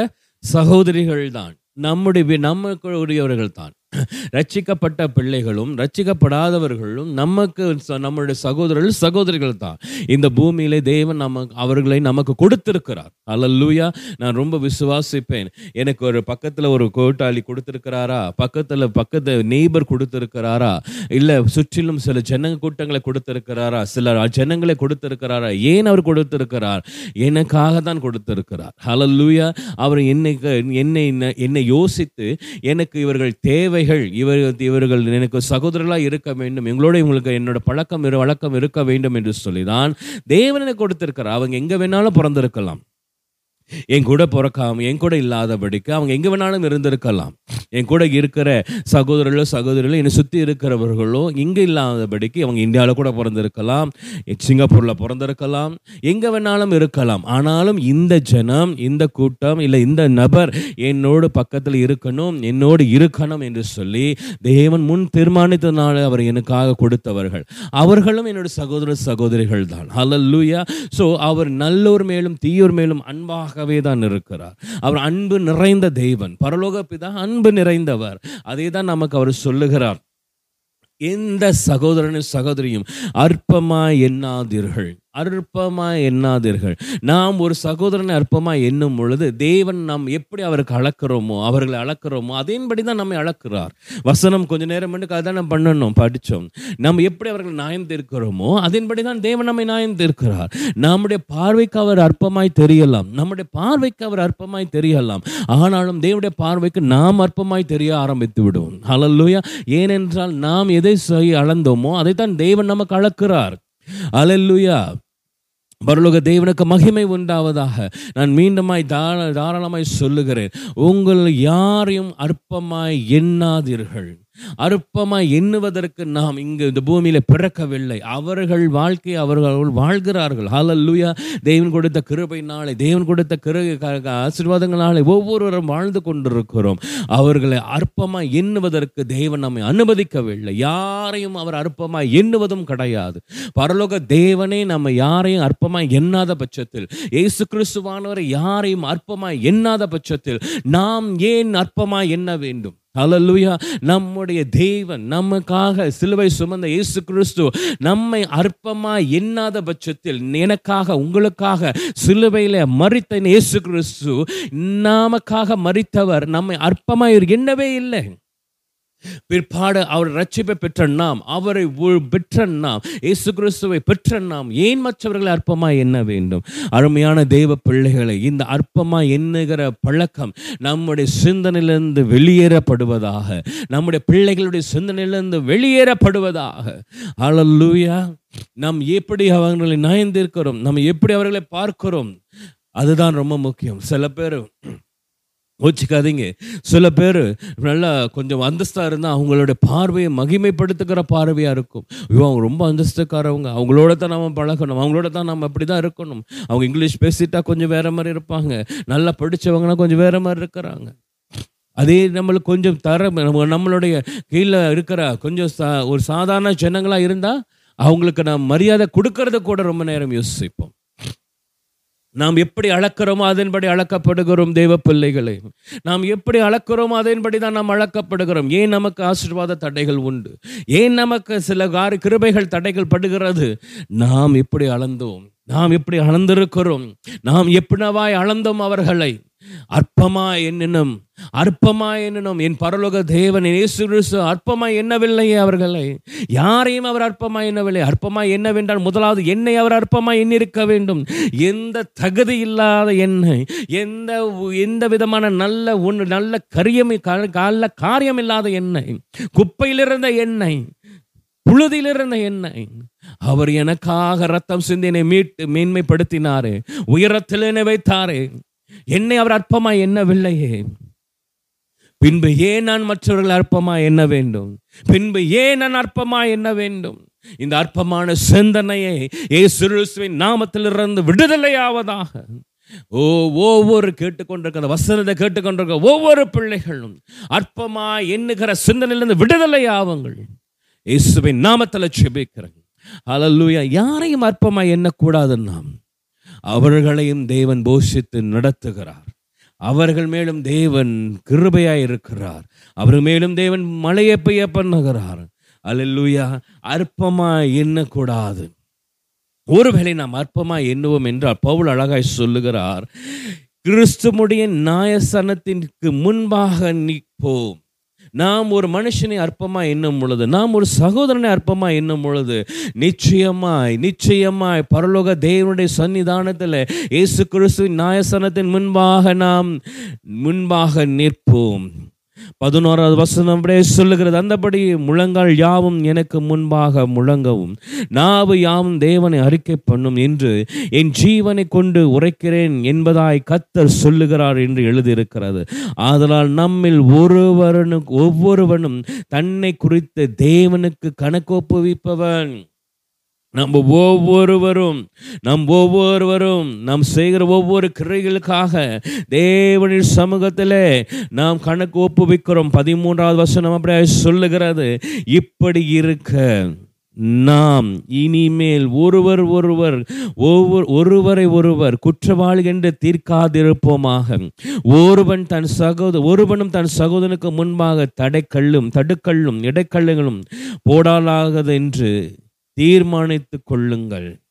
சகோதரிகள் தான் நம்முடைய நமக்குரியவர்கள் தான் ரட்சிக்கப்பட்ட பிள்ளைகளும் ரட்சிக்கப்படாதவர்களும் நமக்கு ச- சகோதரர்கள் சகோதரிகள் தான். இந்த பூமியிலே தேவன் நமக்கு அவர்களை நமக்கு கொடுத்திருக்கிறார். அல்லூயா நான் ரொம்ப விசுவாசிப்பேன். எனக்கு ஒரு பக்கத்தில் ஒரு கூட்டாளி கொடுத்திருக்கிறாரா? பக்கத்தில் பக்கத்து நெய்பர் கொடுத்திருக்கிறாரா? இல்லை சுற்றிலும் சில ஜனங்க கூட்டங்களை கொடுத்திருக்கிறாரா? சில ஜனங்களை கொடுத்திருக்கிறாரா? ஏன் அவர் கொடுத்திருக்கிறார்? எனக்காக தான் கொடுத்திருக்கிறார். ஹalleluya அவர் என்னை என்னை என்னை யோசித்து எனக்கு இவர்கள் தேவை பிள்ளைகள் இவர்கள் இவர்கள் எனக்கு சகோதரர்களாக இருக்க வேண்டும். எங்களோட இவங்களுக்கு என்னோட பழக்கம் வழக்கம் இருக்க வேண்டும் என்று சொல்லி தான் தேவனை கொடுத்திருக்கிறார். அவங்க எங்க வேணாலும் பிறந்திருக்கலாம். என் கூட பிறக்காம என் கூட இல்லாதபடிக்கு அவங்க எங்க வேணாலும் இருந்திருக்கலாம். என் கூட இருக்கிற சகோதரர்களோ சகோதரிகளோ என்னை சுற்றி இருக்கிறவர்களோ இங்க இல்லாதபடிக்கு அவங்க இந்தியாவில் கூட பிறந்திருக்கலாம் சிங்கப்பூர்ல பிறந்திருக்கலாம் எங்கே வேணாலும் இருக்கலாம். ஆனாலும் இந்த ஜனம் இந்த கூட்டம் இல்லை இந்த நபர் என்னோடு பக்கத்தில் இருக்கணும் என்னோடு இருக்கணும் என்று சொல்லி தேவன் முன் தீர்மானித்தனால அவர் எனக்காக கொடுத்தவர்கள். அவர்களும் என்னோட சகோதர சகோதரிகள் தான். ஹலல்லூயா சோ அவர் நல்லோர் மேலும் தீயோர் மேலும் அன்பாக பிதாவாகவே தான் இருக்கிறார். அவர் அன்பு நிறைந்த தெய்வன் பரலோக பிதா அன்பு நிறைந்தவர். அதே தான் நமக்கு அவர் சொல்லுகிறார். எந்த சகோதரனும் சகோதரியும் அற்பமாய் எண்ணாதீர்கள். அற்பமாக எண்ணாதீர்கள். நாம் ஒரு சகோதரனை அற்பமாக எண்ணும் பொழுது தேவன் நாம் எப்படி அவருக்கு அளக்கிறோமோ அவர்களை அளக்கிறோமோ அதன்படி தான் நம்மை அளக்கிறார். வசனம் கொஞ்ச நேரம் மட்டும் நம்ம பண்ணணும் படித்தோம். நம்ம எப்படி அவர்கள் நியாயம் தீர்க்கிறோமோ அதன்படி தான் தேவன் நம்மை நியாயம் தீர்க்கிறார் நம்முடைய பார்வைக்கு அவர் அற்பமாய் தெரியலாம். நம்முடைய பார்வைக்கு அவர் அற்பமாய் தெரியலாம். ஆனாலும் தேவனுடைய பார்வைக்கு நாம் அற்பமாய் தெரிய ஆரம்பித்து விடுவோம். ஹalleluya ஏனென்றால் நாம் எதை செய் அளந்தோமோ அதைத்தான் தேவன் நமக்கு அளக்கிறார். அலல்லுயா பரலோக தேவனுக்கு மகிமை உண்டாவதாக நான் மீண்டுமாய் தார தாராளமாய் சொல்லுகிறேன். உங்கள் யாரையும் அற்பமாய் எண்ணாதீர்கள். அற்பமாய் எண்ணுவதற்கு நாம் இங்கு இந்த பூமியில பிறக்கவில்லை. அவர்கள் வாழ்க்கை அவர்கள் வாழ்கிறார்கள். ஹalleluya தேவன் கொடுத்த கிருபையினாலே தேவன் கொடுத்த கிரு ஆசீர்வாதங்களாலே ஒவ்வொருவரும் வாழ்ந்து கொண்டிருக்கிறோம். அவர்களை அற்பமாய் எண்ணுவதற்கு தேவன் நம்மை அனுமதிக்கவில்லை. யாரையும் அவர் அற்பமாய் எண்ணுவதும் கிடையாது. பரலோக தேவனே நம்ம யாரையும் அற்பமாய் எண்ணாத பட்சத்தில் ஏசு கிறிஸ்துவானவரை யாரையும் அற்பமாய் எண்ணாத பட்சத்தில் நாம் ஏன் அற்பமாய் எண்ண வேண்டும்? ஹalleluya. நம்முடைய தேவன் நமக்காக சிலுவை சுமந்த இயேசு கிறிஸ்து நம்மை அற்பமாக எண்ணாத பட்சத்தில் எனக்காக உங்களுக்காக சிலுவையில் மறித்த இயேசு கிறிஸ்து நமக்காக மறித்தவர் நம்மை அற்பமாக எண்ணவே இல்லை. பிற்பாடு அவர் ரட்சிப்பை பெற்ற நாம் அவரை பெற்ற நாம் இயேசு கிறிஸ்துவை பெற்ற நாம் ஏன் மற்றவர்களை அற்பமாய் எண்ண வேண்டும்? அருமையான தெய்வ பிள்ளைகளை இந்த அற்பமாக எண்ணுகிற பழக்கம் நம்முடைய சிந்தனையிலிருந்து வெளியேறப்படுவதாக நம்முடைய பிள்ளைகளுடைய சிந்தனையிலிருந்து வெளியேறப்படுவதாக. அழல்லூயா நாம் எப்படி அவர்களை நயந்திருக்கிறோம் நம்ம எப்படி அவர்களை பார்க்கிறோம்? அதுதான் ரொம்ப முக்கியம். சில பேர் கோச்சிக்காதீங்க சில பேர் நல்லா கொஞ்சம் அந்தஸ்தாக இருந்தால் அவங்களோட பார்வையை மகிமைப்படுத்துகிற பார்வையாக இருக்கும். ஐயோ அவங்க ரொம்ப அந்தஸ்துக்காரவங்க. அவங்களோட தான் நம்ம பழகணும். அவங்களோட தான் நம்ம அப்படி தான் இருக்கணும். அவங்க இங்கிலீஷ் பேசிட்டா கொஞ்சம் வேறு மாதிரி இருப்பாங்க. நல்லா படித்தவங்கன்னா கொஞ்சம் வேறு மாதிரி இருக்கிறாங்க. அதே நம்மளுக்கு கொஞ்சம் தர நம்ம- நம்மளுடைய கீழே இருக்கிற கொஞ்சம் சா- ஒரு சாதாரண ஜனங்களாக இருந்தால் அவங்களுக்கு நாம் மரியாதை கொடுக்கறத கூட ரொம்ப நேரம் யோசிப்போம். நாம் எப்படி அளக்கிறோமோ அதன்படி அளக்கப்படுகிறோம் தேவ பிள்ளைகளை நாம் எப்படி அளக்கிறோமோ அதன்படி தான் நாம் அளக்கப்படுகிறோம். ஏன் நமக்கு ஆசீர்வாத தடைகள் உண்டு? ஏன் நமக்கு சில காரி கிருபைகள் தடைகள் படுகிறது? நாம் எப்படி அளந்தோம்? நாம் எப்படி அளந்திருக்கிறோம்? நாம் எப்படினவாய் அளந்தோம் அவர்களை? அற்பமா என்னும் அற்பமா என்னும் என் பரலோக தேவன் இயேசு கிறிஸ்து அற்பமா எண்ணவில்லையே அவர்களை. யாரையும் அவர் அற்பமா எண்ணவில்லை அற்பமா என்னவென்றால் முதலாவது என்னை அவர் அற்பமா எண்ணிருக்க வேண்டும். எந்த தகுதி இல்லாத என்னை எந்த எந்த விதமான நல்ல ஒன்று நல்ல கரியம் நல்ல காரியம் இல்லாத என்னை குப்பையிலிருந்த எண்ணெய் புழுதியிலிருந்த எண்ணெய் அவர் எனக்காக ரத்தம் சிந்தி என்னை மீட்டு மேன்மைப்படுத்தினாரு உயரத்தில் என்னை வைத்தாரே. என்னை அவர் அற்பமாய் எண்ணவில்லையே. பின்பு ஏன் நான் மற்றவர்கள் அற்பமாய் எண்ண வேண்டும்? பின்பு ஏன் நான் அற்பமாய் எண்ண வேண்டும்? இந்த அற்பமான சிந்தனையை இயேசுவின் நாமத்திலிருந்து விடுதலையாவதாக. ஓ ஒவ்வொரு கேட்டுக்கொண்டிருக்கிற வசனத்தை கேட்டுக்கொண்டிருக்கிற ஒவ்வொரு பிள்ளைகளும் அற்பமா எண்ணுகிற சிந்தனையிலிருந்து விடுதலை ஆவுங்கள் இயேசுவின் நாமத்தில் செபிக்கிறேன் அல்லூயா யாரையும் அற்பமாய் எண்ணக்கூடாது நாம். அவர்களையும் தேவன் போஷித்து நடத்துகிறார். அவர்கள் மேலும் தேவன் கிருபையாய் இருக்கிறார். அவர் மேலும் தேவன் மழையை பெய்ய பண்ணுகிறார். அல்லூயா அற்பமாக எண்ணக்கூடாது. ஒருவேளை நாம் அற்பமாக எண்ணுவோம் என்றால் பவுல் அழகாய் சொல்லுகிறார் கிறிஸ்துமுடைய நாயசனத்திற்கு முன்பாக நிற்போம். நாம் ஒரு மனுஷனை அற்பமாக எண்ணும் பொழுது நாம் ஒரு சகோதரனை அற்பமாக எண்ணும் பொழுது நிச்சயமாய் நிச்சயமாய் பரலோக தேவனுடைய சன்னிதானத்தில் இயேசு கிறிஸ்துவின் நாயசனத்தின் முன்பாக நாம் முன்பாக நிற்போம். பதினோராவது வசனம் அப்படியே சொல்லுகிறது. அந்தபடி முழங்கால் யாவும் எனக்கு முன்பாக முழங்கவும் நாவு யாவும் தேவனை அறிக்கை பண்ணும் என்று என் ஜீவனை கொண்டு உரைக்கிறேன் என்பதாய் கத்தர் சொல்லுகிறார் என்று எழுதியிருக்கிறது. ஆதலால் நம்மில் ஒருவனுக்கு ஒவ்வொருவனும் தன்னை குறித்து தேவனுக்கு கணக்கு ஒப்புவிப்பவன் நம்ம ஒவ்வொருவரும் நம் ஒவ்வொருவரும் நாம் செய்கிற ஒவ்வொரு கிரைகளுக்காக தேவனின் சமூகத்திலே நாம் கணக்கு ஒப்புவிக்கிறோம். பதிமூன்றாவது வசனம் அப்படியே சொல்லுகிறது இப்படி இருக்க நாம் இனிமேல் ஒருவர் ஒருவர் ஒவ்வொரு ஒருவரை ஒருவர் குற்றவாளி என்று தீர்க்காதிருப்போமாக. ஒருவன் தன் சகோதர ஒருவனும் தன் சகோதரனுக்கு முன்பாக தடைக்கல்லும் தடுக்கல்லும் இடைக்கல்லுகளும் போடாலாகது என்று தீர்மானித்து கொள்ளுங்கள்.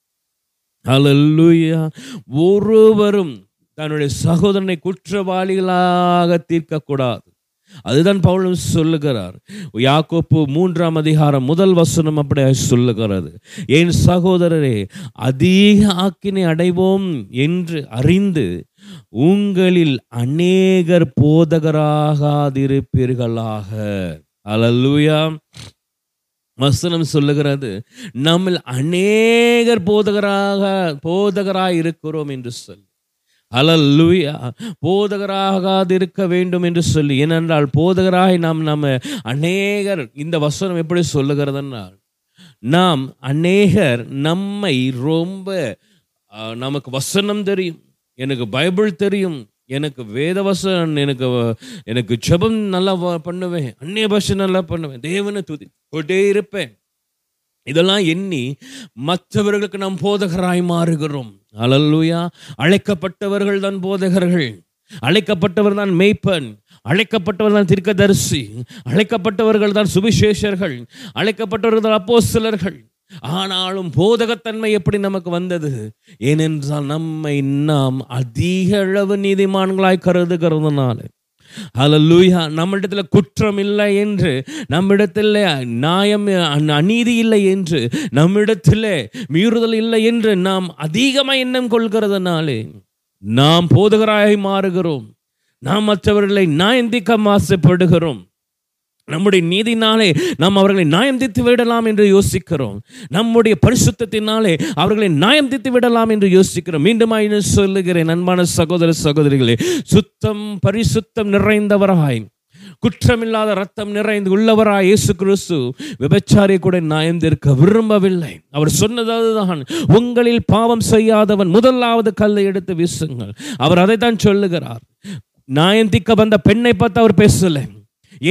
அல்லேலூயா ஒருவரும் தன்னுடைய சகோதரனை குற்றவாளிகளாக தீர்க்கக்கூடாது. அதுதான் பவுலும் சொல்லுகிறார். யாக்கோப்பு மூன்றாம் அதிகாரம் முதல் வசனம் அப்படி சொல்லுகிறது. என் சகோதரரே அதிக ஆக்கினை அடைவோம் என்று அறிந்து உங்களில் அநேகர் போதகராகாதிருப்பீர்களாக. அல்லேலூயா வசனம் சொல்லுகிறது நம்மில் அநேகர் போதகராக போதகராக இருக்கிறோம் என்று சொல்லி. அலல்லுயா. போதகராகாதிருக்க வேண்டும் என்று சொல்லி. ஏனென்றால் போதகராய் நாம் நம்ம அநேகர் இந்த வசனம் எப்படி சொல்லுகிறதுனால் நாம் அநேகர் நம்மை ரொம்ப நமக்கு வசனம் தெரியும் எனக்கு பைபிள் தெரியும் எனக்கு வேதவசன் எனக்கு எனக்கு ஜபம் நல்லா வ- பண்ணுவேன். அந்நிய பாஷை நல்லா பண்ணுவேன். தேவனை துதி கொண்டே இருப்பேன். இதெல்லாம் எண்ணி மற்றவர்களுக்கு நாம் போதகராய் மாறுகிறோம். அலல்லுயா அழைக்கப்பட்டவர்கள் தான் போதகர்கள். அழைக்கப்பட்டவர் தான் மெய்ப்பன். அழைக்கப்பட்டவர் தான் திருக்கதரிசி. அழைக்கப்பட்டவர்கள் தான் சுவிசேஷர்கள். அழைக்கப்பட்டவர்கள் தான் அப்போஸ்தலர்கள். ஆனாலும் போதகத்தன்மை எப்படி நமக்கு வந்தது? ஏனென்றால் நம்மை நாம் அதிக அளவு நீதிமான்களாய் கருதுகிறதுனால. ஹalleluya நம்மிடத்தில் குற்றம் இல்லை என்று நம்மிடத்தில் நியாயம் அந்- அநீதி இல்லை என்று நம்மிடத்தில் மீறுதல் இல்லை என்று நாம் அதிகமாக எண்ணம் கொள்கிறதுனாலே நாம் போதகராய் மாறுகிறோம். நாம் மற்றவர்களை நாயந்திக்க ஆசைப்படுகிறோம். நம்முடைய நீதினாலே நாம் அவர்களை நியாயம் தீர்த்து விடலாம் என்று யோசிக்கிறோம். நம்முடைய பரிசுத்தத்தினாலே அவர்களை நியாயம் தீர்த்து விடலாம் என்று யோசிக்கிறோம். மீண்டும் இன்னும் சொல்லுகிறேன் அன்பான சகோதர சகோதரிகளே சுத்தம் பரிசுத்தம் நிறைந்தவராய் குற்றமில்லாத ரத்தம் நிறைந்து உள்ளவராய் இயேசு கிறிஸ்து விபச்சாரியை கூட நியாயம் தீர்க்க விரும்பவில்லை. அவர் சொன்னது உங்களில் பாவம் செய்யாதவன் முதலாவது கல்லை எடுத்து வீசுங்கள். அவர் அதைத்தான் சொல்லுகிறார். நாயந்திக்க வந்த பெண்ணை பார்த்து அவர் பேசலை.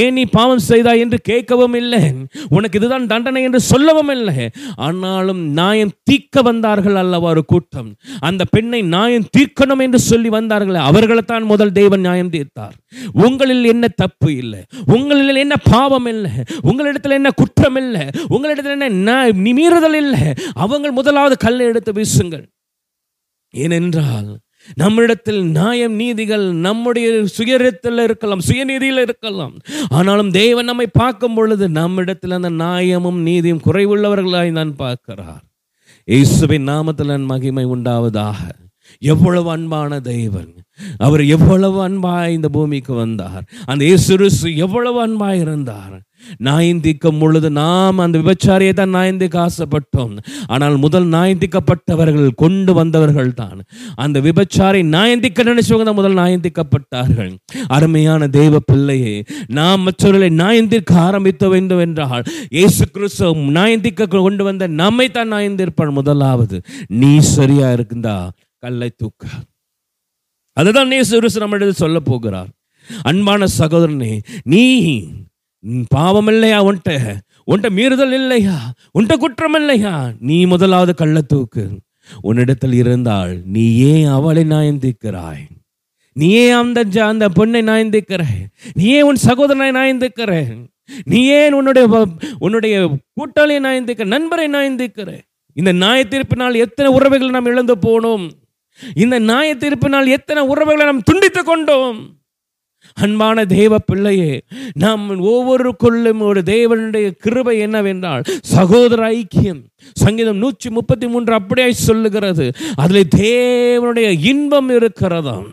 ஏன் நீ பாவம் செய்தாய் என்று கேட்கவும் இல்லை? உனக்கு இதுதான் தண்டனை என்று சொல்லவும் இல்லை. ஆனாலும் நாயம் தீர்க்க வந்தார்கள் அல்லவா ஒரு கூட்டம்? அந்த பெண்ணை நாயம் தீர்க்கணும் என்று சொல்லி வந்தார்கள் அவர்களைத்தான் முதல் தேவன் நியாயம் தீர்த்தார். உங்களில் என்ன தப்பு இல்லை? உங்களில் என்ன பாவம் இல்லை? உங்களிடத்தில் என்ன குற்றம் இல்லை? உங்களிடத்தில் என்ன மீறுதல் இல்லை? அவங்க முதலாவது கல்லை எடுத்து வீசுங்கள். ஏனென்றால் நம்மிடத்தில் நியாயம் நீதிகள் நம்முடைய சுயத்தில் இருக்கலாம் சுயநீதியில் இருக்கலாம். ஆனாலும் தேவன் நம்மை பார்க்கும் பொழுது நம்மிடத்தில் அந்த நியாயமும் நீதியும் குறைவுள்ளவர்களாய் நான் பார்க்கிறார். இயேசுவின் நாமத்தில் மகிமை உண்டாவதாக. எவ்வளவு அன்பான தெய்வன் அவர் எவ்வளவு அன்பாய் இந்த பூமிக்கு வந்தார். அந்த இயேசுருசு எவ்வளவு அன்பாய் இருந்தார். நாயந்திக்கும் பொழுது நாம் அந்த விபச்சாரியை தான் நாயந்திக்க ஆசைப்பட்டோம். ஆனால் முதல் நாயந்திக்கப்பட்டவர்கள் கொண்டு வந்தவர்கள் தான். அந்த விபச்சாரை நாயந்திக்க நினைச்சவங்க தான் முதல் நாயந்திக்கப்பட்டார்கள். அருமையான தெய்வ பிள்ளையே நாம் மற்றவர்களை நாயந்திற்க ஆரம்பித்த வேண்டும் என்றால் இயேசு கிறிஸ்து நாயந்திக்க கொண்டு வந்த நம்மை தான் நாயந்திருப்பான் முதலாவது நீ சரியா இருக்குந்தா கல்லை தூக்க. அதுதான் நேசு கிறிஸ்து நம்மிடத்தில் சொல்ல போகிறார். அன்பான சகோதரனே நீ பாவம் இல்லையா உன்ட்ட? உன்ட்ட மீறுதல் இல்லையா? உன்ட்ட குற்றம் இல்லையா நீ முதலாவது கள்ளத்தூக்கு. உன்னிடத்தில் இருந்தால் நீ ஏன் அவளை நாயந்திக்கிறாய். நீயே அந்த அந்த பொண்ணை நாய்ந்திருக்கிற நீயே உன் சகோதரனை நாயந்திக்கிற நீ ஏன் உன்னுடைய உன்னுடைய கூட்டாளியை நாயந்திக்கிற நண்பரை நாயந்திக்கிற இந்த நியாய தீர்ப்பினால் எத்தனை உறவுகளை நாம் இழந்து போனோம். இந்த நியாய தீர்ப்பினால் எத்தனை உறவுகளை நாம் துண்டித்துக் கொண்டோம். அன்பான தேவ பிள்ளையே நாம் ஒவ்வொருக்குள்ளும் ஒரு தேவனுடைய கிருபை என்னவென்றால் சகோதர ஐக்கியம். சங்கீதம் நூற்றி முப்பத்தி மூன்று அப்படியாய் சொல்லுகிறது. அதில் தேவனுடைய இன்பம் இருக்கிறதாம்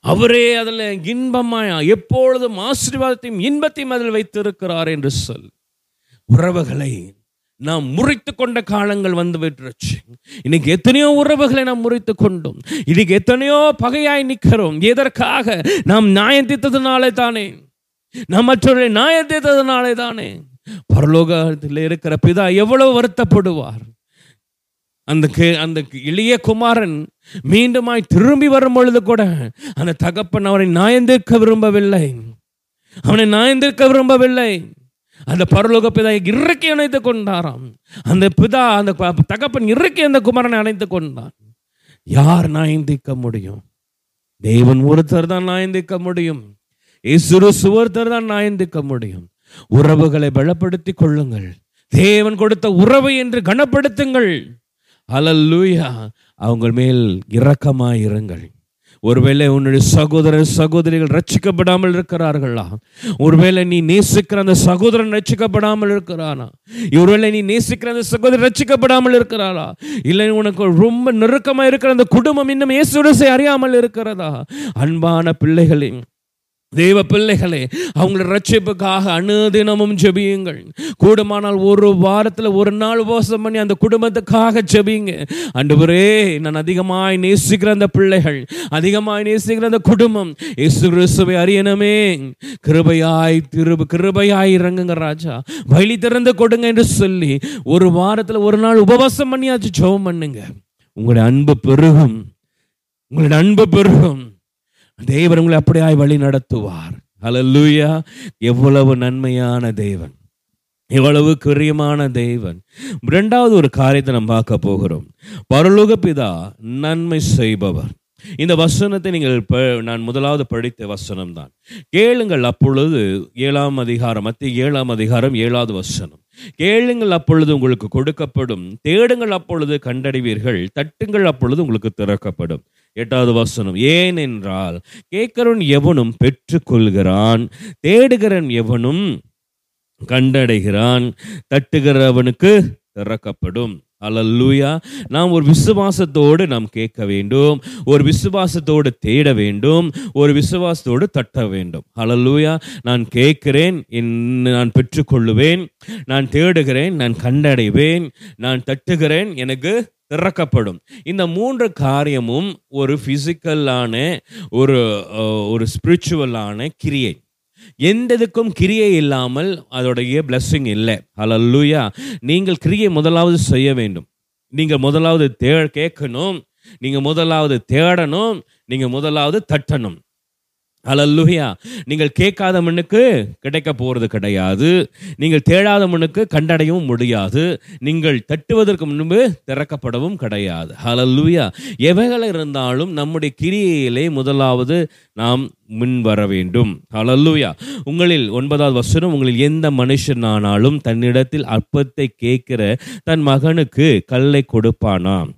அவரே அதில் இன்பமாய் எப்பொழுதும் ஆசீர்வாதத்தையும் இன்பத்தையும் அதில் வைத்திருக்கிறார் என்று சொல். உறவுகளை நாம் முறித்து கொண்ட காலங்கள் வந்து விட்டுருச்சு. இன்னைக்கு எத்தனையோ உறவுகளை நாம் முறித்து கொண்டோம். இன்னைக்கு எத்தனையோ பகையாய் நிற்கிறோம். எதற்காக? நாம் நியாயம் தீர்த்ததுனாலே தானே. நாம் மற்றவர்களை நியாயம் தீர்த்ததுனாலே தானே. பரலோகத்தில் இருக்கிற பிதா எவ்வளவு வருத்தப்படுவார். அந்த கே- அந்த இளைய குமாரன் மீண்டுமாய் திரும்பி வரும் பொழுது கூட அந்த தகப்பன் அவனை நியாயந்திருக்க விரும்பவில்லை. அவனை நியாயந்திருக்க விரும்பவில்லை. அந்த பரலோக பிதா இறக்கி அணைத்து கொண்டாராம். அந்த பிதா அந்த தகப்பன் இறக்கி அந்த குமரனை அணைத்து கொண்டான். யார் நாயந்திக்க முடியும்? தேவன் ஒருத்தர் தான் நாயந்திக்க முடியும். இசுரு சுவர்த்தர் தான் நாயந்திக்க முடியும். உறவுகளை பலப்படுத்தி கொள்ளுங்கள். தேவன் கொடுத்த உறவு என்று கனப்படுத்துங்கள். அலல்லூயா அவங்க மேல் இரக்கமாயிருங்கள். ஒருவேளை உன்னுடைய சகோதரர் சகோதரிகள் ரட்சிக்கப்படாமல் இருக்கிறார்களா? ஒருவேளை நீ நேசிக்கிற அந்த சகோதரன் ரட்சிக்கப்படாமல் இருக்கிறானா? ஒருவேளை நீ நேசிக்கிற அந்த சகோதரர் ரட்சிக்கப்படாமல் இருக்கிறாரா இல்லை உனக்கு ரொம்ப நெருக்கமாக இருக்கிற அந்த குடும்பம் இன்னும் இயேசுடசை அறியாமல் இருக்கிறதா? அன்பான பிள்ளைகளின் தேவ பிள்ளைகளே அவங்களோட ரட்சிப்புக்காக அனுதினமும் ஜெபியுங்கள். கூடுமானால் ஒரு வாரத்தில் ஒரு நாள் உபவாசம் பண்ணி அந்த குடும்பத்துக்காக ஜெபியுங்க அன்றுவரே நான் அதிகமாய் நேசிக்கிற அந்த பிள்ளைகள் அதிகமாய் நேசிக்கிற அந்த குடும்பம் இயேசு கிறிஸ்துவை அறியணுமே. கிருபையாய் திரு கிருபையாய் இறங்குங்க ராஜா. வழி திறந்து கொடுங்க என்று சொல்லி ஒரு வாரத்தில் ஒரு நாள் உபவாசம் பண்ணியாச்சு ஜெபம் பண்ணுங்க. உங்களுடைய அன்பு பெருகும். உங்களுடைய அன்பு பெருகும். தேவன் உங்களை அப்படியாய் வழி நடத்துவார். அலல்லூயா எவ்வளவு நன்மையான தேவன். எவ்வளவு கிரியமான தேவன். இரண்டாவது ஒரு காரியத்தை நாம் பார்க்க போகிறோம். பரலோக பிதா நன்மை செய்பவர். இந்த வசனத்தை நீங்கள் ப- நான் முதலாவது படித்த வசனம் தான் கேளுங்கள் அப்பொழுது ஏழாம் அதிகாரம் மத்திய ஏழாம் அதிகாரம் ஏழாவது வசனம். கேளுங்கள் அப்பொழுது உங்களுக்கு கொடுக்கப்படும். தேடுங்கள் அப்பொழுது கண்டடைவீர்கள் தட்டுங்கள் அப்பொழுது உங்களுக்கு திறக்கப்படும். எட்டாவது வசனம் ஏனென்றால் கேட்கிறவன் எவனும் பெற்றுக்கொள்கிறான் தேடுகிறன் எவனும் கண்டடைகிறான் தட்டுகிறவனுக்கு திறக்கப்படும். அல்லூயா நாம் ஒரு விசுவாசத்தோடு நாம் கேட்க வேண்டும் ஒரு விசுவாசத்தோடு தேட வேண்டும் ஒரு விசுவாசத்தோடு தட்ட வேண்டும். அல்லூயா நான் கேட்கிறேன் என்- நான் பெற்றுக்கொள்ளுவேன் நான் தேடுகிறேன் நான் கண்டடைவேன் நான் தட்டுகிறேன் எனக்கு திறக்கப்படும். இந்த மூன்று காரியமும் ஒரு ஃபிசிக்கலான ஒரு ஒரு ஸ்பிரிச்சுவலான கிரியை. எந்த இதுக்கும் கிரியை இல்லாமல் அதோடைய பிளஸ்ஸிங் இல்லை. ஹalleluya நீங்கள் கிரியை முதலாவது செய்ய வேண்டும். நீங்கள் முதலாவது தே கேட்கணும். நீங்கள் முதலாவது தேடணும். நீங்கள் முதலாவது தட்டணும். அலல்லுஹியா நீங்கள் கேட்காத மண்ணுக்கு கிடைக்க போகிறது கிடையாது. நீங்கள் தேடாத மண்ணுக்கு கண்டடையவும் முடியாது. நீங்கள் தட்டுவதற்கு முன்பு திறக்கப்படவும் கிடையாது. ஹalleluya. எவைகள் இருந்தாலும் நம்முடைய கிரியையிலே முதலாவது நாம் முன் வர வேண்டும். ஹalleluya. உங்களில் ஒன்பதாவது வசனம் உங்களில் எந்த மனுஷனானாலும் தன்னிடத்தில் அற்பத்தை கேட்கிற தன் மகனுக்கு கல்லை கொடுப்பானாம்.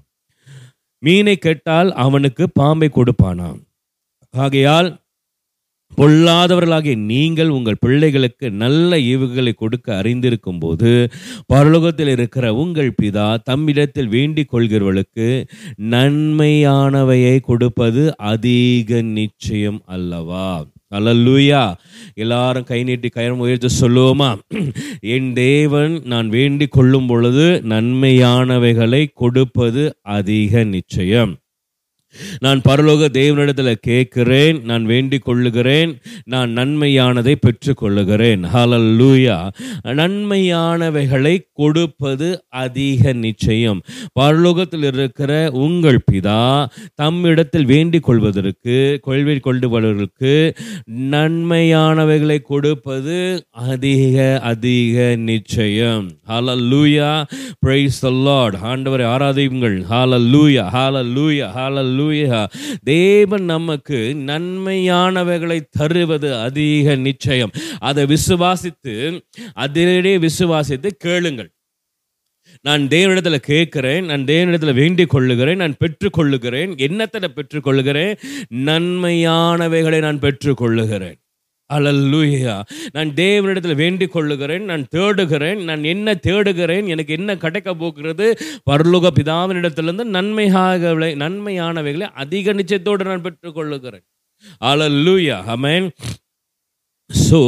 மீனை கேட்டால் அவனுக்கு பாம்பை கொடுப்பானாம். ஆகையால் பொல்லாதவர்களாகிய நீங்கள் உங்கள் பிள்ளைகளுக்கு நல்ல ஈவுகளை கொடுக்க அறிந்திருக்கும் போது பரலோகத்தில் இருக்கிற உங்கள் பிதா தம்மிடத்தில் வேண்டிக் கொள்கிறவர்களுக்கு நன்மையானவையை கொடுப்பது அதிக நிச்சயம் அல்லவா? அல்லூயா எல்லாரும் கை நீட்டி கயிறம் உயர்த்து சொல்லுவோமா? என் தேவன் நான் வேண்டிக் கொள்ளும் பொழுது நன்மையானவைகளை கொடுப்பது அதிக நிச்சயம். நான் பரலோக தேவனிடத்தில் கேட்கிறேன் நான் வேண்டிக் கொள்ளுகிறேன் நான் நன்மையானதை பெற்றுக்கொள்ளுகிறேன். லூயா நன்மையானவைகளை கொடுப்பது அதிக நிச்சயம். பரலோகத்தில் இருக்கிற உங்கள் பிதா தம்மிடத்தில் வேண்டிக் கொள்வதற்கு கொள்வி கொள்ளுபவர்களுக்கு நன்மையானவைகளை கொடுப்பது அதிக அதிக நிச்சயம். ஹalleluya praise the லார்ட் ஆண்டவரை ஆராதியுங்கள். ஹalleluya hallelujah. Hallelujah. தேவன் நமக்கு நன்மையானவைகளை தருவது அதிக நிச்சயம். அதை விசுவாசித்து அதிலே விசுவாசித்து கேளுங்கள். நான் தேவனிடத்தில் கேட்கிறேன் நான் தேவனிடத்தில் வேண்டிக் கொள்ளுகிறேன் நான் பெற்றுக்கொள்ளுகிறேன் என்னத்தை பெற்றுக்கொள்ளுகிறேன்? நன்மையானவைகளை நான் பெற்றுக்கொள்ளுகிறேன். அலல்லூயா நான் தேவனிடத்தில் வேண்டிக் கொள்ளுகிறேன் நான் தேடுகிறேன் நான் என்ன தேடுகிறேன் எனக்கு என்ன கிடைக்க போகிறது? பரலோக பிதாவினிடத்திலிருந்து நன்மையாக நன்மையானவைகளை அதிக நிச்சயத்தோடு நான் பெற்றுக்கொள்ளுகிறேன். அலல்லூயா அமேன் ஸோ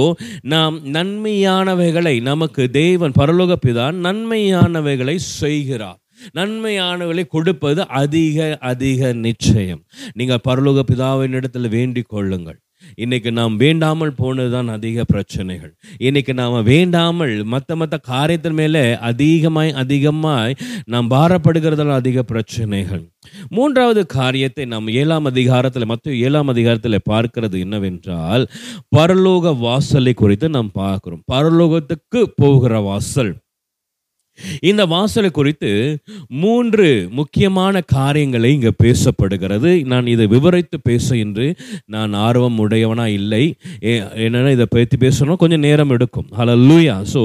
நாம் நன்மையானவைகளை நமக்கு தேவன் பரலோக பிதான் நன்மையானவைகளை செய்கிறார். நன்மையானவர்களை கொடுப்பது அதிக அதிக நிச்சயம். நீங்கள் பரலோக பிதாவின் இடத்துல வேண்டிக் கொள்ளுங்கள் இன்னைக்கு நாம் வேண்டாமல் போனதுதான் அதிக பிரச்சனைகள். இன்னைக்கு நாம் வேண்டாமல் மற்ற மற்ற காரியத்தின் மேலே அதிகமாய் அதிகமாய் நாம் பாரப்படுகிறதால அதிக பிரச்சனைகள். மூன்றாவது காரியத்தை நாம் ஏழாம் அதிகாரத்தில் மற்ற ஏழாம் அதிகாரத்தில் பார்க்கிறது என்னவென்றால் பரலோக வாசலை குறித்து நாம் பார்க்கிறோம். பரலோகத்துக்கு போகிற வாசல். இந்த வாசலை குறித்து மூன்று முக்கியமான காரியங்களை இங்கே பேசப்படுகிறது. நான் இதை விவரித்து பேச என்று நான் ஆர்வம் உடையவனா இல்லை. என்னென்னா இதை பற்றி பேசணும். கொஞ்சம் நேரம் எடுக்கும். ஹலல்லூயா ஸோ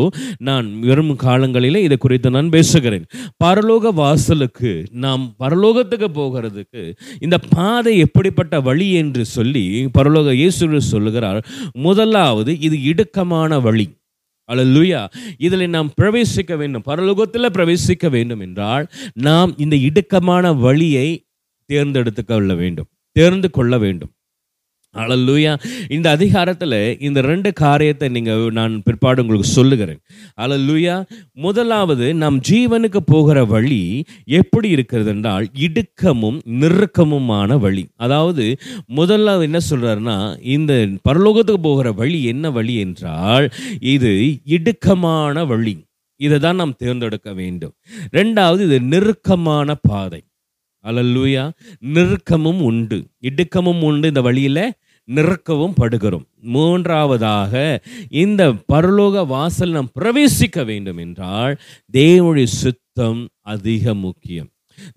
நான் வரும் காலங்களிலே இதை குறித்து நான் பேசுகிறேன். பரலோக வாசலுக்கு நாம் பரலோகத்துக்கு போகிறதுக்கு இந்த பாதை எப்படிப்பட்ட வழி என்று சொல்லி பரலோக இயேசு சொல்லுகிறார். முதலாவது இது இடுக்கமான வழி. அழலுயா இதில் நாம் பிரவேசிக்க வேண்டும். பரலோகத்தில் பிரவேசிக்க வேண்டும் என்றால் நாம் இந்த இடுக்கமான வழியை தேர்ந்தெடுத்து கொள்ள வேண்டும். தேர்ந்து கொள்ள வேண்டும். அழல்லூயா இந்த அதிகாரத்தில் இந்த ரெண்டு காரியத்தை நீங்கள் நான் பிற்பாடு உங்களுக்கு சொல்லுகிறேன். அழல்லூயா முதலாவது நம் ஜீவனுக்கு போகிற வழி எப்படி இருக்கிறது என்றால் இடுக்கமும் நெருக்கமுமான வழி. அதாவது முதலாவது என்ன சொல்கிறாருன்னா இந்த பரலோகத்துக்கு போகிற வழி என்ன வழி என்றால் இது இடுக்கமான வழி. இதை தான் நாம் தேர்ந்தெடுக்க வேண்டும். ரெண்டாவது இது நெருக்கமான பாதை. அலல்லூயா நெருக்கமும் உண்டு. இடுக்கமும் உண்டு இந்த வழியில் நிற்கவும் படுகிறோம். மூன்றாவதாக இந்த பரலோக வாசல் நாம் பிரவேசிக்க வேண்டும் என்றால் தேவனுடைய சுத்தம் அதிக முக்கியம்.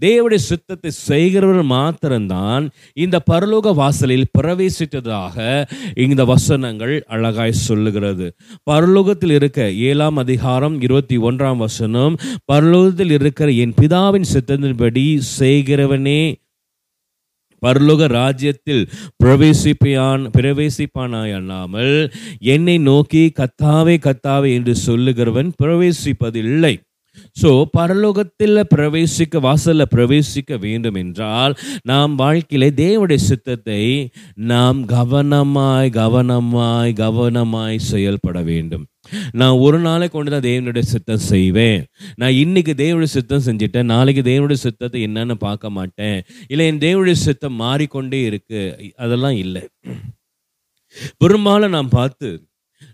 தேவடைய சுத்தத்தை செய்கிறவர்கள் மாத்திரம்தான் இந்த பரலோக வாசலில் பிரவேசித்ததாக இந்த வசனங்கள் அழகாய் சொல்லுகிறது. பரலோகத்தில் இருக்க ஏழாம் அதிகாரம் இருபத்தி ஒன்றாம் வசனம் பரலோகத்தில் இருக்கிற என் பிதாவின் சித்தத்தின்படி செய்கிறவனே பரலோக ராஜ்யத்தில் பிரவேசிப்பான் பிரவேசிப்பானாய் அல்லாமல் என்னை நோக்கி கத்தாவே கத்தாவே என்று சொல்லுகிறவன் பிரவேசிப்பதில்லை. ஸோ பரலோகத்தில் பிரவேசிக்க வாசலில் பிரவேசிக்க வேண்டும் என்றால் நாம் வாழ்க்கையில தேவனுடைய சித்தத்தை நாம் கவனமாய் கவனமாய் கவனமாய் செயல்பட வேண்டும். நான் ஒரு நாளை கொண்டு தான் தேவனுடைய சித்தம் செய்வேன். நான் இன்னைக்கு தேவனுடைய சித்தம் செஞ்சுட்டேன். நாளைக்கு தேவனுடைய சித்தத்தை என்னன்னு பார்க்க மாட்டேன். இல்லை என் தேவனுடைய சித்தம் மாறிக்கொண்டே இருக்கு. அதெல்லாம் இல்லை. பெரும்பாலும் நான் பார்த்து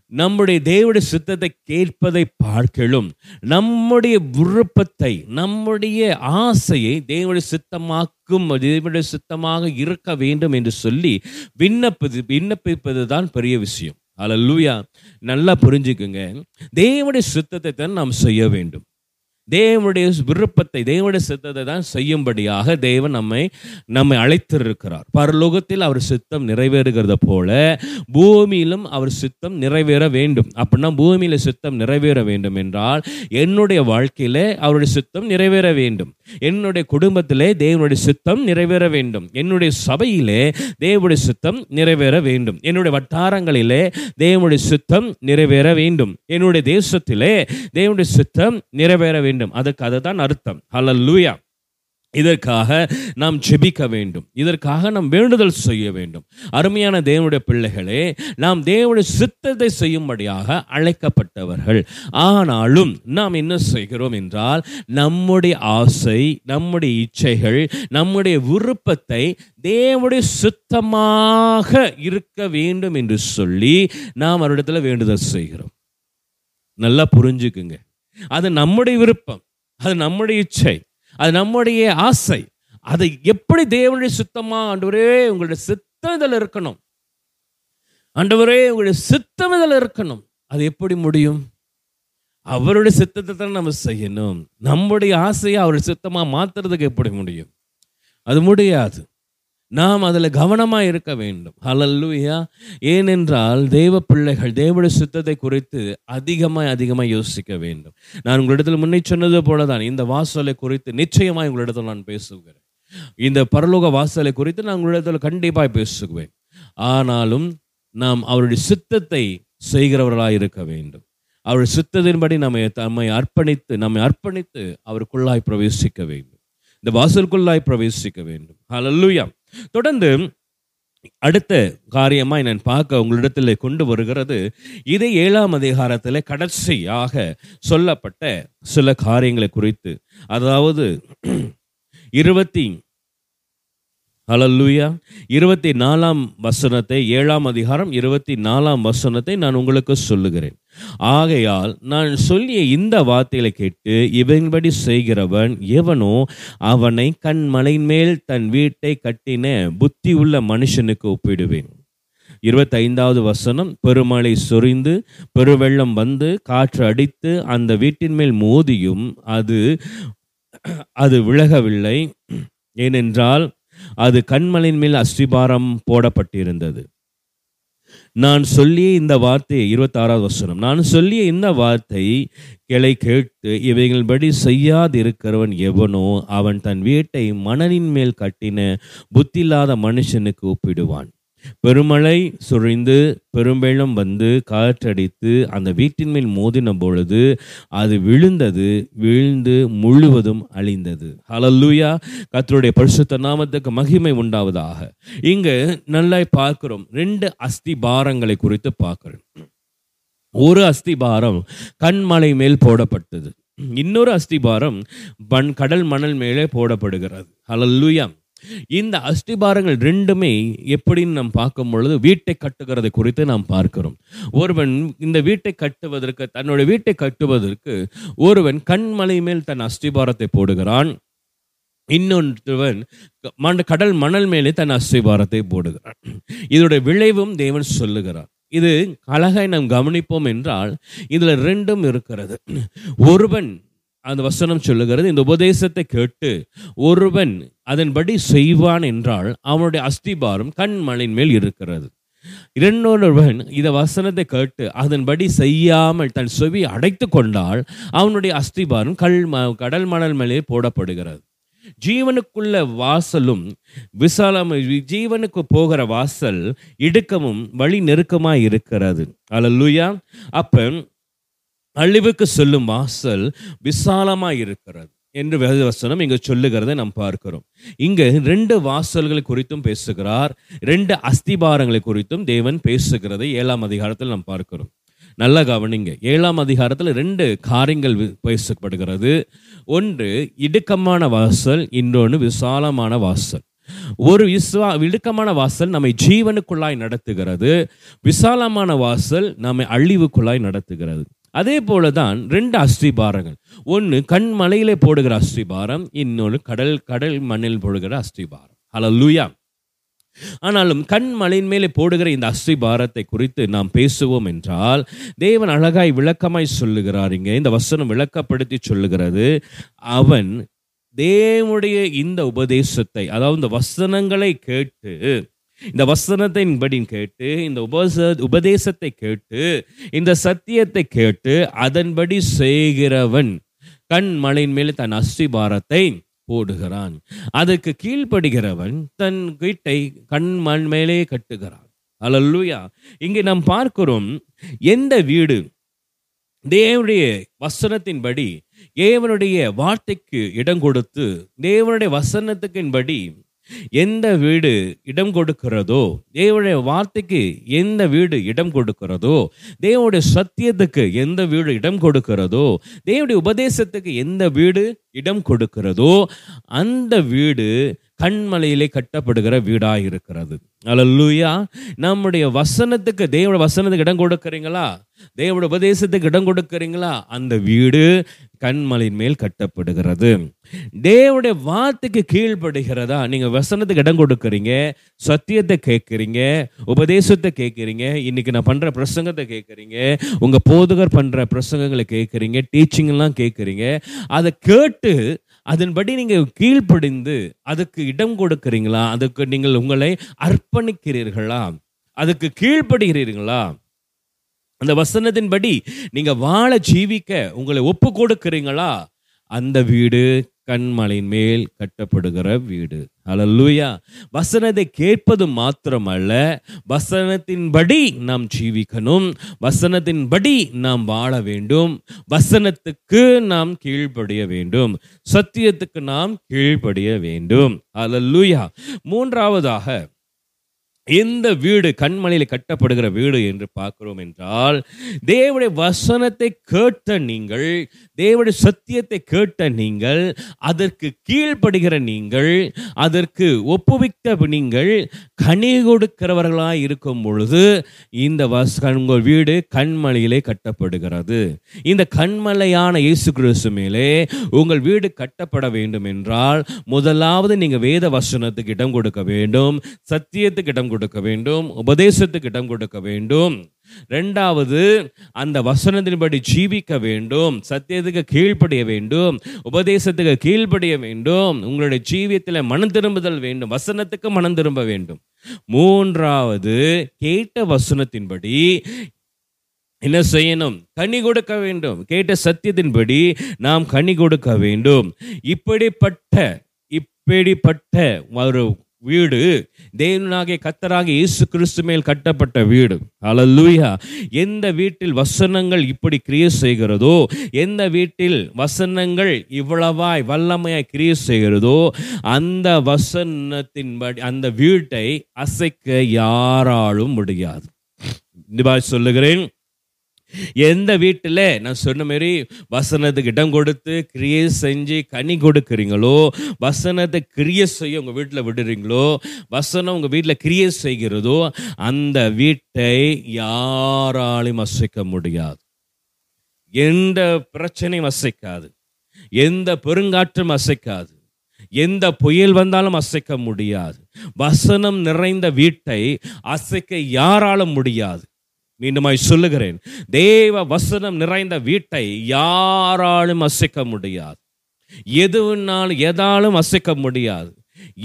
நம்முடைய தேவடைய சித்தத்தை கேட்பதை பார்க்கலும் நம்முடைய விருப்பத்தை நம்முடைய ஆசையை தேவடைய சித்தமாக்கும் தேவனுடைய சித்தமாக இருக்க வேண்டும் என்று சொல்லி விண்ணப்பது விண்ணப்பிப்பது தான் பெரிய விஷயம். அல்லூயா நல்லா புரிஞ்சுக்குங்க. தேவனுடைய சித்தத்தை தான் நாம் செய்ய வேண்டும். தேவனுடைய விருப்பத்தை தேவனுடைய சித்தத்தை தான் செய்யும்படியாக தேவன் நம்மை நம்மை அழைத்திருக்கிறார். பரலோகத்தில் அவர் சித்தம் நிறைவேறுகிறத போல பூமியிலும் அவர் சித்தம் நிறைவேற வேண்டும். அப்படின்னா பூமியில சித்தம் நிறைவேற வேண்டும் என்றால் என்னுடைய வாழ்க்கையிலே அவருடைய சித்தம் நிறைவேற வேண்டும். என்னுடைய குடும்பத்திலே தேவனுடைய சித்தம் நிறைவேற வேண்டும். என்னுடைய சபையிலே தேவனுடைய சித்தம் நிறைவேற வேண்டும். என்னுடைய வட்டாரங்களிலே தேவனுடைய சித்தம் நிறைவேற வேண்டும். என்னுடைய தேசத்திலே தேவனுடைய சித்தம் நிறைவேற வேண்டும் அதுக்கு அதுதான் அர்த்தம். ஹலல்லூயா இதற்காக நாம் ஜெபிக்க வேண்டும். இதற்காக நாம் வேண்டுதல் செய்ய வேண்டும். அருமையான தேவனுடைய பிள்ளைகளே நாம் தேவனுடைய சித்தத்தை செய்யும்படியாக அழைக்கப்பட்டவர்கள். ஆனாலும் நாம் என்ன செய்கிறோம் என்றால் நம்முடைய ஆசை நம்முடைய இச்சைகள் நம்முடைய விருப்பத்தை தேவனுடைய சுத்தமாக இருக்க வேண்டும் என்று சொல்லி நாம் அவரிடத்தில் வேண்டுதல் செய்கிறோம். நல்லா புரிஞ்சுக்குங்க. அது நம்முடைய விருப்பம் அது நம்முடைய இச்சை அது நம்முடைய ஆசை. அதை எப்படி தேவனுடைய சுத்தமாக ஆண்டவரே உங்களுடைய சித்தம் இதில் இருக்கணும்? ஆண்டவரே உங்களுடைய சித்தம் இதில் இருக்கணும். அது எப்படி முடியும்? அவருடைய சித்தத்தை தான் நம்ம செய்யணும். நம்முடைய ஆசையை அவருடைய சித்தமா மாத்துறதுக்கு எப்படி முடியும்? அது முடியாது. நாம் அதில் கவனமாக இருக்க வேண்டும். ஹலல்லூயா ஏனென்றால் தேவ பிள்ளைகள் தேவனுடைய சுத்தத்தை குறித்து அதிகமாக அதிகமாக யோசிக்க வேண்டும். நான் உங்களிடத்தில் முன்னே சொன்னது போல தான் இந்த வாசலை குறித்து நிச்சயமாக உங்களிடத்தில் நான் பேசுகிறேன். இந்த பரலோக வாசலை குறித்து நான் உங்களிடத்தில் கண்டிப்பாக பேசுவேன். ஆனாலும் நாம் அவருடைய சித்தத்தை செய்கிறவர்களாக இருக்க வேண்டும். அவருடைய சித்தத்தின்படி நம்மை நம்மை அர்ப்பணித்து நம்மை அர்ப்பணித்து அவருக்குள்ளாய் பிரவேசிக்க வேண்டும். இந்த வாசலுக்குள்ளாய் பிரவேசிக்க வேண்டும். ஹalleluya தொடர்ந்து அடுத்த காரியமாய் நான் பார்க்க உங்களிடத்தில் கொண்டு வருகிறது. இதே ஏழாம் அதிகாரத்தில் கடைசியாக சொல்லப்பட்ட சில காரியங்களை குறித்து. அதாவது இருபத்தி ஹalleluya இருபத்தி நாலாம் வசனத்தை ஏழாம் அதிகாரம் இருபத்தி நாலாம் வசனத்தை நான் உங்களுக்கு சொல்லுகிறேன். ஆகையால் நான் சொல்லிய இந்த வார்த்தைகளை கேட்டு இவன்படி செய்கிறவன் எவனோ அவனை கண்மலையின் மேல் தன் வீட்டை கட்டின புத்தி உள்ள மனுஷனுக்கு ஒப்பிடுவேன். இருபத்தைந்தாவது வசனம் பெருமழை சொரிந்து பெருவெள்ளம் வந்து காற்று அடித்து அந்த வீட்டின் மேல் மோதியும் அது அது விலகவில்லை. ஏனென்றால் அது கண்மலின் மேல் அஸ்திபாரம் போடப்பட்டிருந்தது. நான் சொல்லிய இந்த வார்த்தையை இருபத்தாறாவது வசனம் நான் சொல்லிய இந்த வார்த்தை கிளை கேட்டு இவைகள்படி செய்யாதிருக்கிறவன் எவனோ அவன் தன் வீட்டை மணலின் மேல் கட்டின புத்தில்லாத மனுஷனுக்கு ஒப்பிடுவான். பெருமழை சுழிந்து பெரும்பெள்ளம் வந்து காற்றடித்து அந்த வீட்டின் மேல் மோதின பொழுது அது விழுந்தது விழுந்து முழுவதும் அழிந்தது. ஹலல்லூயா கத்தருடைய பரிசுத்த நாமத்துக்கு மகிமை உண்டாவதாக. இங்கு நல்லா பார்க்கிறோம். ரெண்டு அஸ்திபாரங்களை குறித்து பார்க்கிறோம் ஒரு அஸ்திபாரம் கண்மலை மேல் போடப்பட்டது. இன்னொரு அஸ்திபாரம் பண் கடல் மணல் மேலே போடப்படுகிறது. ஹalleluya. இந்த அஸ்திபாரங்கள் ரெண்டுமே எப்படின்னு நாம் பார்க்கும் பொழுது வீட்டை கட்டுகிறதை குறித்து நாம் பார்க்கிறோம். ஒருவன் இந்த வீட்டை கட்டுவதற்கு தன்னுடைய வீட்டை கட்டுவதற்கு ஒருவன் கண்மலை மேல் தன் அஸ்திபாரத்தை போடுகிறான். இன்னொருவன் மண்ட கடல் மணல் மேலே தன் அஸ்திபாரத்தை போடுகிறான். இதோட விளைவும் தேவன் சொல்லுகிறான் இது அழகாய் நாம் கவனிப்போம் என்றால் இதில் ரெண்டும் இருக்கிறது. ஒருவன் அந்த வசனம் சொல்லுகிறது. இந்த உபதேசத்தை கேட்டு ஒருவன் அதன்படி செய்வான் என்றால் அவனுடைய அஸ்திபாரம் கண்மலையின் மேல் இருக்கிறது. இரண்டொருவன் இந்த வசனத்தை கேட்டு அதன்படி செய்யாமல் தன் செவி அடைத்து கொண்டால் அவனுடைய அஸ்திபாரம் கல் ம- கடல் மணல் மேலே போடப்படுகிறது. ஜீவனுக்குள்ள வாசலும் விசாலம் ஜீவனுக்கு போகிற வாசல் இடுக்கமும் வழி நெருக்கமாக இருக்கிறது. அல்லேலூயா அப்போ அழிவுக்கு செல்லும் வாசல் விசாலமாக இருக்கிறது என்று வேதவசனம் இங்கு சொல்லுகிறதை நாம் பார்க்கிறோம். இங்கு ரெண்டு வாசல்களை குறித்தும் பேசுகிறார். ரெண்டு அஸ்திபாரங்களை குறித்தும் தேவன் பேசுகிறதை ஏழாம் அதிகாரத்தில் நாம் பார்க்கிறோம். நல்லா கவனிங்க. ஏழாம் அதிகாரத்தில் ரெண்டு காரியங்கள் வி- பேசப்படுகிறது. ஒன்று இடுக்கமான வாசல் இன்னொன்று விசாலமான வாசல். ஒரு விஸ்வா இடுக்கமான வாசல் நம்மை ஜீவனுக்குள்ளாய் நடத்துகிறது. விசாலமான வாசல் நம்மை அழிவுக்குள்ளாய் நடத்துகிறது. அதே போல தான் ரெண்டு அஸ்திபாரங்கள். ஒன்று கண் மலையிலே போடுகிற அஸ்திபாரம் இன்னொன்று கடல் கடல் மண்ணில் போடுகிற அஸ்திபாரம். ஹalleluya ஆனாலும் கண் மலையின் மேலே போடுகிற இந்த அஸ்திபாரத்தை குறித்து நாம் பேசுவோம் என்றால் தேவன் அழகாய் விளக்கமாய் சொல்லுகிறார் இங்கே இந்த வசனம் விளக்கப்படுத்தி சொல்லுகிறது அவன் தேவனுடைய இந்த உபதேசத்தை அதாவது இந்த வசனங்களை கேட்டு இந்த வசனத்தின் படி கேட்டு இந்த உபச உபதேசத்தை கேட்டு இந்த சத்தியத்தை கேட்டு அதன்படி செய்கிறவன் கண் மலையின் மேலே தன் அஸ்திபாரத்தை போடுகிறான். அதற்கு கீழ்ப்படுகிறவன் தன் வீட்டை கண் மண் மேலே கட்டுகிறான். அலல்லுயா இங்கே நாம் பார்க்கிறோம் எந்த வீடு? தேவனுடைய வசனத்தின்படி தேவனுடைய வார்த்தைக்கு இடம் கொடுத்து தேவனுடைய வசனத்துக்கின்படி எந்த வீடு இடம் கொடுக்கிறதோ தேவனுடைய வார்த்தைக்கு எந்த வீடு இடம் கொடுக்கிறதோ தேவனுடைய சத்தியத்துக்கு எந்த வீடு இடம் கொடுக்கிறதோ தேவனுடைய உபதேசத்துக்கு எந்த வீடு இடம் கொடுக்கிறதோ அந்த வீடு கண்மலையிலே கட்டப்படுகிற வீடாக இருக்கிறது அல்லூயா நம்முடைய வசனத்துக்கு தேவோட வசனத்துக்கு இடம் கொடுக்குறீங்களா? தேவோட உபதேசத்துக்கு இடம் கொடுக்குறீங்களா? அந்த வீடு கண்மலையின் மேல் கட்டப்படுகிறது. தேவனுடைய வார்த்தைக்கு கீழ்ப்படுகிறதா? நீங்கள் வசனத்துக்கு இடம் கொடுக்குறீங்க சத்தியத்தை கேட்குறீங்க உபதேசத்தை கேட்குறீங்க இன்னைக்கு நான் பண்ணுற பிரசங்கத்தை கேட்குறீங்க உங்கள் போதகர் பண்ணுற பிரசங்கங்களை கேட்குறீங்க டீச்சிங்லாம் கேட்குறீங்க அதை கேட்டு அதன்படி நீங்கள் கீழ்ப்படிந்து அதுக்கு இடம் கொடுக்குறீங்களா? அதுக்கு நீங்கள் உங்களை அர்ப்பணிக்கிறீர்களா? அதுக்கு கீழ்ப்படுகிறீர்களா? அந்த வசனத்தின்படி நீங்கள் வாழ ஜீவிக்க உங்களை ஒப்பு கொடுக்கிறீங்களா? அந்த வீடு கண்மலையின் மேல் கட்டப்படுகிற வீடு. அலல்லூயா வசனத்தை கேட்பது மாத்திரமல்ல. வசனத்தின்படி நாம் ஜீவிக்கணும். வசனத்தின்படி நாம் வாழ வேண்டும். வசனத்துக்கு நாம் கீழ்ப்படிய வேண்டும். சத்தியத்துக்கு நாம் கீழ்ப்படிய வேண்டும். அலல்லூயா மூன்றாவதாக எந்த வீடு கண்மலையில் கட்டப்படுகிற வீடு என்று பார்க்கிறோம் என்றால் தேவடைய வசனத்தை கேட்ட நீங்கள் தேவடைய சத்தியத்தை கேட்ட நீங்கள் அதற்கு கீழ்ப்படுகிற நீங்கள் அதற்கு ஒப்புவித்த நீங்கள் கனி கொடுக்கிறவர்களாக இருக்கும் பொழுது இந்த வஸ் உங்கள் வீடு கண்மலையிலே கட்டப்படுகிறது. இந்த கண்மலையான இயேசு கிறிஸ்து மேலே உங்கள் வீடு கட்டப்பட வேண்டும் என்றால் முதலாவது நீங்கள் வேத வசனத்துக்கு இடம் கொடுக்க வேண்டும் சத்தியத்துக்கு இடம் கொடுக்க வேண்டும் உபதேசத்துக்கு இடம் கொடுக்க வேண்டும். ரெண்டாவது அந்த வசனத்தின்படி ஜீவிக்க வேண்டும் சத்தியத்துக்கு கீழ்ப்படிய வேண்டும் உபதேசத்துக்கு கீழ்ப்படிய வேண்டும் உங்களுடைய ஜீவியத்தில் மனம் திரும்புதல் வேண்டும் வசனத்துக்கு மனம் திரும்ப வேண்டும். மூன்றாவது கேட்ட வசனத்தின்படி என்ன செய்யணும்? கனி கொடுக்க வேண்டும். கேட்ட சத்தியத்தின்படி நாம் கனி கொடுக்க வேண்டும். இப்படிப்பட்ட இப்படிப்பட்ட ஒரு வீடு. தேவனாகிய கத்தராக இயேசு கிறிஸ்து மேல் கட்டப்பட்ட வீடு. அலல்லூயா எந்த வீட்டில் வசனங்கள் இப்படி கிரியை செய்கிறதோ எந்த வீட்டில் வசனங்கள் இவ்வளவாய் வல்லமையாய் கிரியை செய்கிறதோ அந்த வசனத்தின்படி அந்த வீட்டை அசைக்க யாராலும் முடியாது. இந்த சொல்லுகிறேன். எந்த வீட்டில் நான் சொன்ன மாதிரி வசனத்துக்கு இடம் கொடுத்து கிரியை செஞ்சு கனி கொடுக்குறீங்களோ வசனத்தை கிரியை செய்ய உங்கள் வீட்டில் விடுறீங்களோ வசனம் உங்கள் வீட்டில் கிரியை செய்கிறதோ அந்த வீட்டை யாராலையும் அசைக்க முடியாது. எந்த பிரச்சனையும் அசைக்காது எந்த பெருங்காற்றும் அசைக்காது எந்த புயல் வந்தாலும் அசைக்க முடியாது. வசனம் நிறைந்த வீட்டை அசைக்க யாராலும் முடியாது. மீண்டுமாய் சொல்லுகிறேன். தேவ வசனம் நிறைந்த வீட்டை யாராலும் அசைக்க முடியாது. எதுவுனாலும் எதாலும் அசைக்க முடியாது.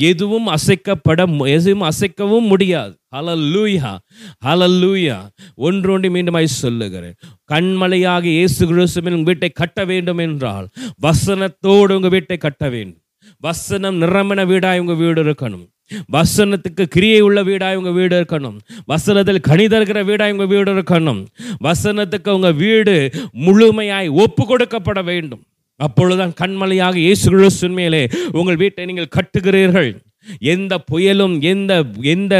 எதுவும் அசைக்கப்பட எதுவும் அசைக்கவும் முடியாது. ஹலல்லூயா ஹலல்லூயா ஒன்றொன்று மீண்டுமாய் சொல்லுகிறேன். கண்மலையாக இயேசு கிறிஸ்துவின் உங்கள் வீட்டை கட்ட வேண்டும் என்றால் வசனத்தோடு உங்கள் வீட்டை கட்ட வேண்டும். வசனம் நிறமன வீடாய் உங்கள் வீடு இருக்கணும். வசனத்துக்கு கிரியை உள்ள வீடாக இவங்க வீடு இருக்கணும். வசனத்தில் கணிதல்கிற வீடாக இவங்க வீடு இருக்கணும். வசனத்துக்கு உங்க வீடு முழுமையாய் ஒப்பு கொடுக்கப்பட வேண்டும். அப்பொழுதுதான் கண்மலையாக இயேசு கிறிஸ்துவின் மேலே உங்கள் வீட்டை நீங்கள் கட்டுகிறீர்கள். எந்த புயலும் எந்த எந்த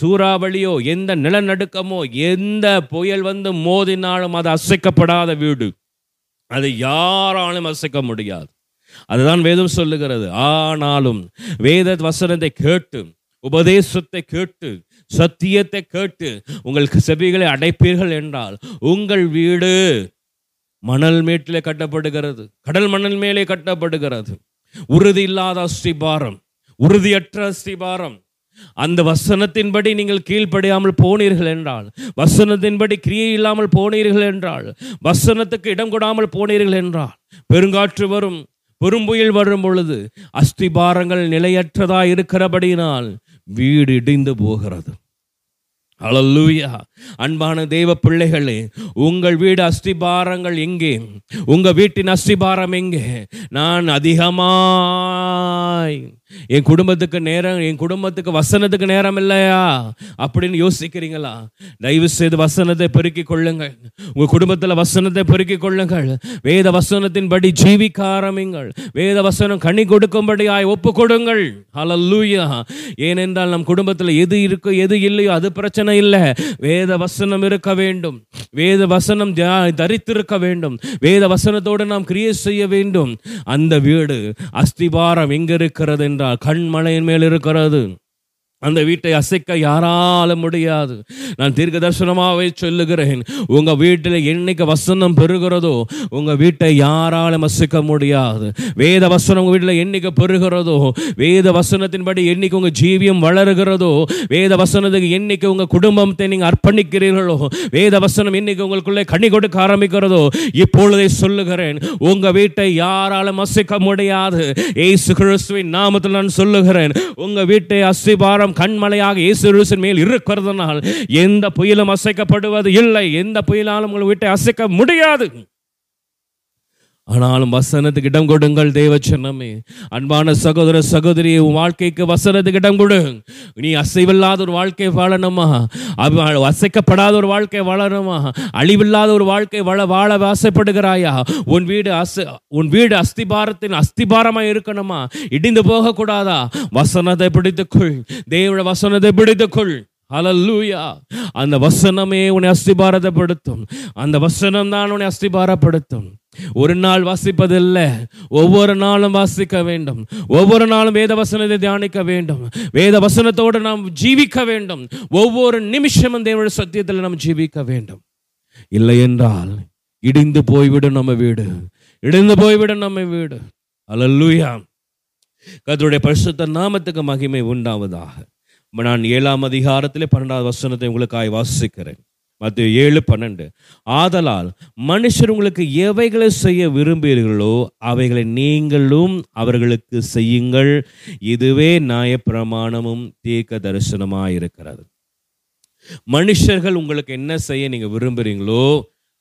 சூறாவளியோ எந்த நிலநடுக்கமோ எந்த புயல் வந்து மோதினாலும் அது அசைக்கப்படாத வீடு. அது யாராலும் அசைக்க முடியாது. அதுதான் வேதம் சொல்லுகிறது. ஆனாலும் வேத வசனத்தை கேட்டு உபதேசத்தை கேட்டு சத்தியத்தை கேட்டு உங்களுக்கு செவிகளை அடைப்பீர்கள் என்றால் உங்கள் வீடு மணல் மேட்டிலே கட்டப்படுகிறது. கடல் மணல் மேலே கட்டப்படுகிறது. உறுதி இல்லாத அஸ்திபாரம் உறுதியற்ற அஸ்திபாரம். அந்த வசனத்தின்படி நீங்கள் கீழ்ப்படியாமல் போனீர்கள் என்றால் வசனத்தின்படி கிரியை இல்லாமல் போனீர்கள் என்றால் வசனத்துக்கு இடம் கொடாமல் போனீர்கள் என்றால் பெருங்காற்று வரும் பெரும்புயல் வரும் பொழுது அஸ்திபாரங்கள் நிலையற்றதா இருக்கிறபடியினால் வீடு இடிந்து போகிறது. அழல்லூயா அன்பான தெய்வ பிள்ளைகளே உங்கள் வீடு அஸ்திபாரங்கள் எங்கே? உங்கள் வீட்டின் அஸ்திபாரம் எங்கே? நான் அதிகமாய் என் குடும்பத்துக்கு நேரம் என் குடும்பத்துக்கு வசனத்துக்கு நேரம் இல்லையா? அப்படின்னு யோசிக்கிறீங்களா? தயவு செய்து வசனத்தை பெருக்கிக் கொள்ளுங்கள். உங்கள் குடும்பத்தில் வசனத்தை பெருக்கிக் கொள்ளுங்கள். வேத வசனத்தின்படி ஜீவிக்க ஆரம்பிங்கள். வேத வசனம் கனி கொடுக்கும்படியாய் ஒப்பு கொடுங்கள். ஹலல்லூயா ஏனென்றால் நம் குடும்பத்தில் எது இருக்கோ எது இல்லையோ அது பிரச்சனை இல்லை. வேத வசனம் இருக்க வேண்டும். வேத வசனம் தரித்திருக்க வேண்டும். வேத வசனத்தோடு நாம் கிரியை செய்ய வேண்டும். அந்த வீடு அஸ்திபாரம் எங்க இருக்கிறது என்று கண் கண்மலையின் மேல் இருக்கிறது. அந்த வீட்டை அசைக்க யாரால முடியாது. நான் தீர்க்க தரிசனமாகவே சொல்லுகிறேன். உங்கள் வீட்டில் என்னைக்கு வசனம் பெறுகிறதோ உங்கள் வீட்டை யாராலும் அசைக்க முடியாது. வேத வசனம் உங்கள் வீட்டில் என்னைக்கு பெறுகிறதோ வேத வசனத்தின்படி என்னைக்கு உங்கள் ஜீவியம் வளருகிறதோ வேத வசனத்துக்கு என்னைக்கு உங்கள் குடும்பத்தை நீங்கள் அர்ப்பணிக்கிறீர்களோ வேத வசனம் என்னைக்கு உங்களுக்குள்ளே கனி கொடுக்க ஆரம்பிக்கிறதோ இப்பொழுதே சொல்லுகிறேன். உங்கள் வீட்டை யாராலும் அசைக்க முடியாது. ஏசு கிறிஸ்துவின் நாமத்தில் நான் சொல்லுகிறேன். உங்கள் வீட்டை அசிபாரம் அஸ்திபாரம் கண்மலையாக இயேசு மேல் இருக்கிறதுனால் எந்த புயலும் அசைக்கப்படுவது இல்லை. எந்த புயலாலும் உங்களை வீட்டை அசைக்க முடியாது. ஆனாலும் வசனத்துக்கு இடம் கொடுங்கள் தேவச்சனமே அன்பான சகோதர சகோதரி உன் வாழ்க்கைக்கு வசனத்துக்கு இடம் கொடு. நீ அசைவில்லாத ஒரு வாழ்க்கை வாழணுமா? அவ- அசைக்கப்படாத ஒரு வாழ்க்கை வாழணுமா? அழிவில்லாத ஒரு வாழ்க்கை வாழ வாழ ஆசைப்படுகிறாயா? உன் வீடு அசை உன் வீடு அஸ்திபாரத்தின் அஸ்திபாரமா இருக்கணுமா? இடிந்து போகக்கூடாதா? வசனத்தை பிடித்துக்கொள். தேவோட வசனத்தை பிடித்துக்கொள். அலல்லூயா அந்த வசனமே உன்னை அஸ்திபாரத்தைப்படுத்தும் அந்த வசனம் தான் உன்னை அஸ்திபாரப்படுத்தும். ஒரு நாள் வாசிப்பதில்லை ஒவ்வொரு நாளும் வாசிக்க வேண்டும். ஒவ்வொரு நாளும் வேத வசனத்தை தியானிக்க வேண்டும். வேத வசனத்தோடு நாம் ஜீவிக்க வேண்டும். ஒவ்வொரு நிமிஷமும் தேவனுடைய சத்தியத்தில் நாம் ஜீவிக்க வேண்டும். இல்லை என்றால் இடிந்து போய்விடும் நம்ம வீடு. இடிந்து போய்விடும் நம்ம வீடு. அலல்லூயா. கதருடைய பரிசுத்த நாமத்துக்கு மகிமை உண்டாவதாக. நான் ஏழாம் அதிகாரத்திலே பன்னெண்டாவது வசனத்தை உங்களுக்காய் வாசிக்கிறேன். மத்திய ஏழு பன்னெண்டு. ஆதலால் மனுஷர் உங்களுக்கு எவைகளை செய்ய விரும்புகிறீர்களோ அவைகளை நீங்களும் அவர்களுக்கு செய்யுங்கள். இதுவே நியாயப்பிரமாணமும் தீர்க்க தரிசனமாயிருக்கிறது. மனுஷர்கள் உங்களுக்கு என்ன செய்ய நீங்கள் விரும்புகிறீங்களோ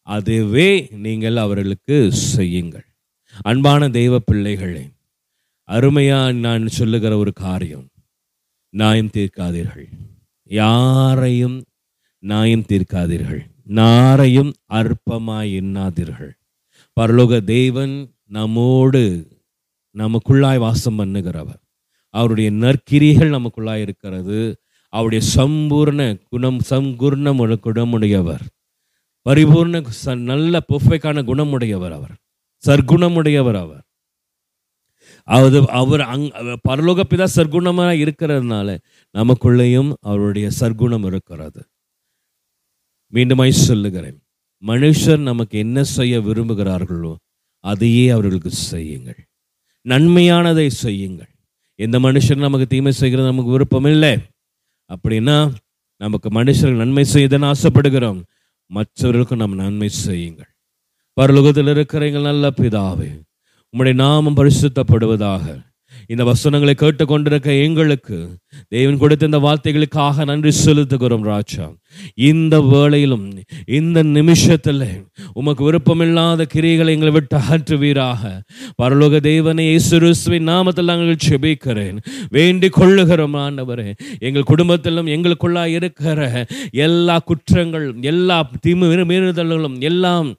அதுவே நீங்கள் அவர்களுக்கு செய்யுங்கள். அன்பான தெய்வ பிள்ளைகளே அருமையா நான் சொல்லுகிற ஒரு காரியம் நியாயம் தீர்க்காதீர்கள். யாரையும் நியாயம் தீர்க்காதீர்கள். நாரையும் அற்பமாய் எண்ணாதீர்கள். பரலோக தேவன் நம்மோடு நமக்குள்ளாய் வாசம் பண்ணுகிறவர். அவருடைய நற்கிரிகள் நமக்குள்ளாய் இருக்கிறது. அவருடைய சம்பூர்ண குணம் சம்பூர்ணம் குணமுடையவர். பரிபூர்ண ச- நல்ல பொஃபைக்கான குணமுடையவர் அவர். சர்க்குணமுடையவர் அவர். அது அவர் அங் பரலோகப்பிதா சர்க்குணமாக இருக்கிறதுனால நமக்குள்ளேயும் அவருடைய சர்க்குணம் இருக்கிறது. மீண்டுமாய் சொல்லுகிறேன். மனுஷர் நமக்கு என்ன செய்ய விரும்புகிறார்களோ அதையே அவர்களுக்கு செய்யுங்கள். நன்மையானதை செய்யுங்கள். எந்த மனுஷன் நமக்கு தீமை செய்கிறது நமக்கு விருப்பம் இல்லை. அப்படின்னா நமக்கு மனுஷர்கள் நன்மை செய்யதன்னு ஆசைப்படுகிறோம். மற்றவர்களுக்கும் நாம் நன்மை செய்யுங்கள். பரலோகத்தில் இருக்கிறீங்கள் நல்ல பிதாவே உம்முடைய நாமம் பரிசுத்தப்படுவதாக இந்த வசனங்களை கேட்டுக்கொண்டிருக்க எங்களுக்கு தேவன் கொடுத்த இந்த வார்த்தைகளுக்காக நன்றி செலுத்துகிறோம் ராஜா. இந்த வேளையிலும் இந்த நிமிஷத்தில் உமக்கு விருப்பமில்லாத கிரிகளை எங்களை விட்டு அகற்றுவீராக. பரலோக தேவனை இயேசுவின் நாமத்தில் நாங்கள் செபிக்கிறேன் வேண்டிக் கொள்ளுகிறோம் ஆண்டவரே. எங்கள் குடும்பத்திலும் எங்களுக்குள்ளா இருக்கிற எல்லா குற்றங்கள் எல்லா தீமை மீறுதல்களும் எல்லாம்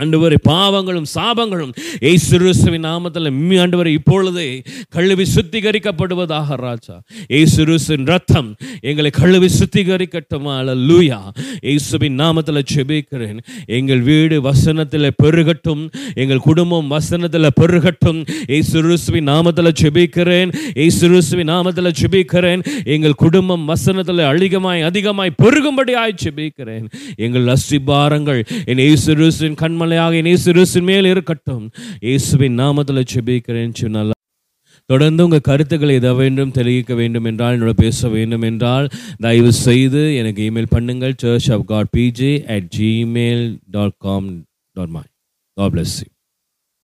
ஆண்டவரே பாவங்களும் சாபங்களும் ஏசுருசுவின் நாமத்தில் மீ இப்பொழுதே கழுவி சுத்திகரிக்கப்படுவதாக ராஜா. ஏசுருசின் ரத்தம் எங்களை கழுவி சுத்திகரிக்கட்டும் லூயா ஏசுவின் நாமத்தில் செபிக்கிறேன் எங்கள் வீடு வசனத்தில் பெருகட்டும் எங்கள் குடும்பம் வசனத்தில் பெருகட்டும். ஏசுருசுவின் நாமத்தில் செபிக்கிறேன் ஏசுருசுவின் நாமத்தில் செபிக்கிறேன் எங்கள் குடும்பம் வசனத்தில் அதிகமாய் அதிகமாய் பெருகும்படியாய் செபிக்கிறேன் எங்கள் அஸ்திபாரங்கள் என் ஏசுருசின் கண் மலையாக என் மேல் இருக்கட்டும். இயேசுவின் நாமத்தில் செபிக்கிறேன் சொன்னால் தொடர்ந்து உங்கள் கருத்துக்களை எதை வேண்டும் தெரிவிக்க வேண்டும் என்றால் என்னோட பேச வேண்டும் என்றால் தயவு செய்து எனக்கு இமெயில் பண்ணுங்கள் church of God B J at Gmail dot com dot my God plus you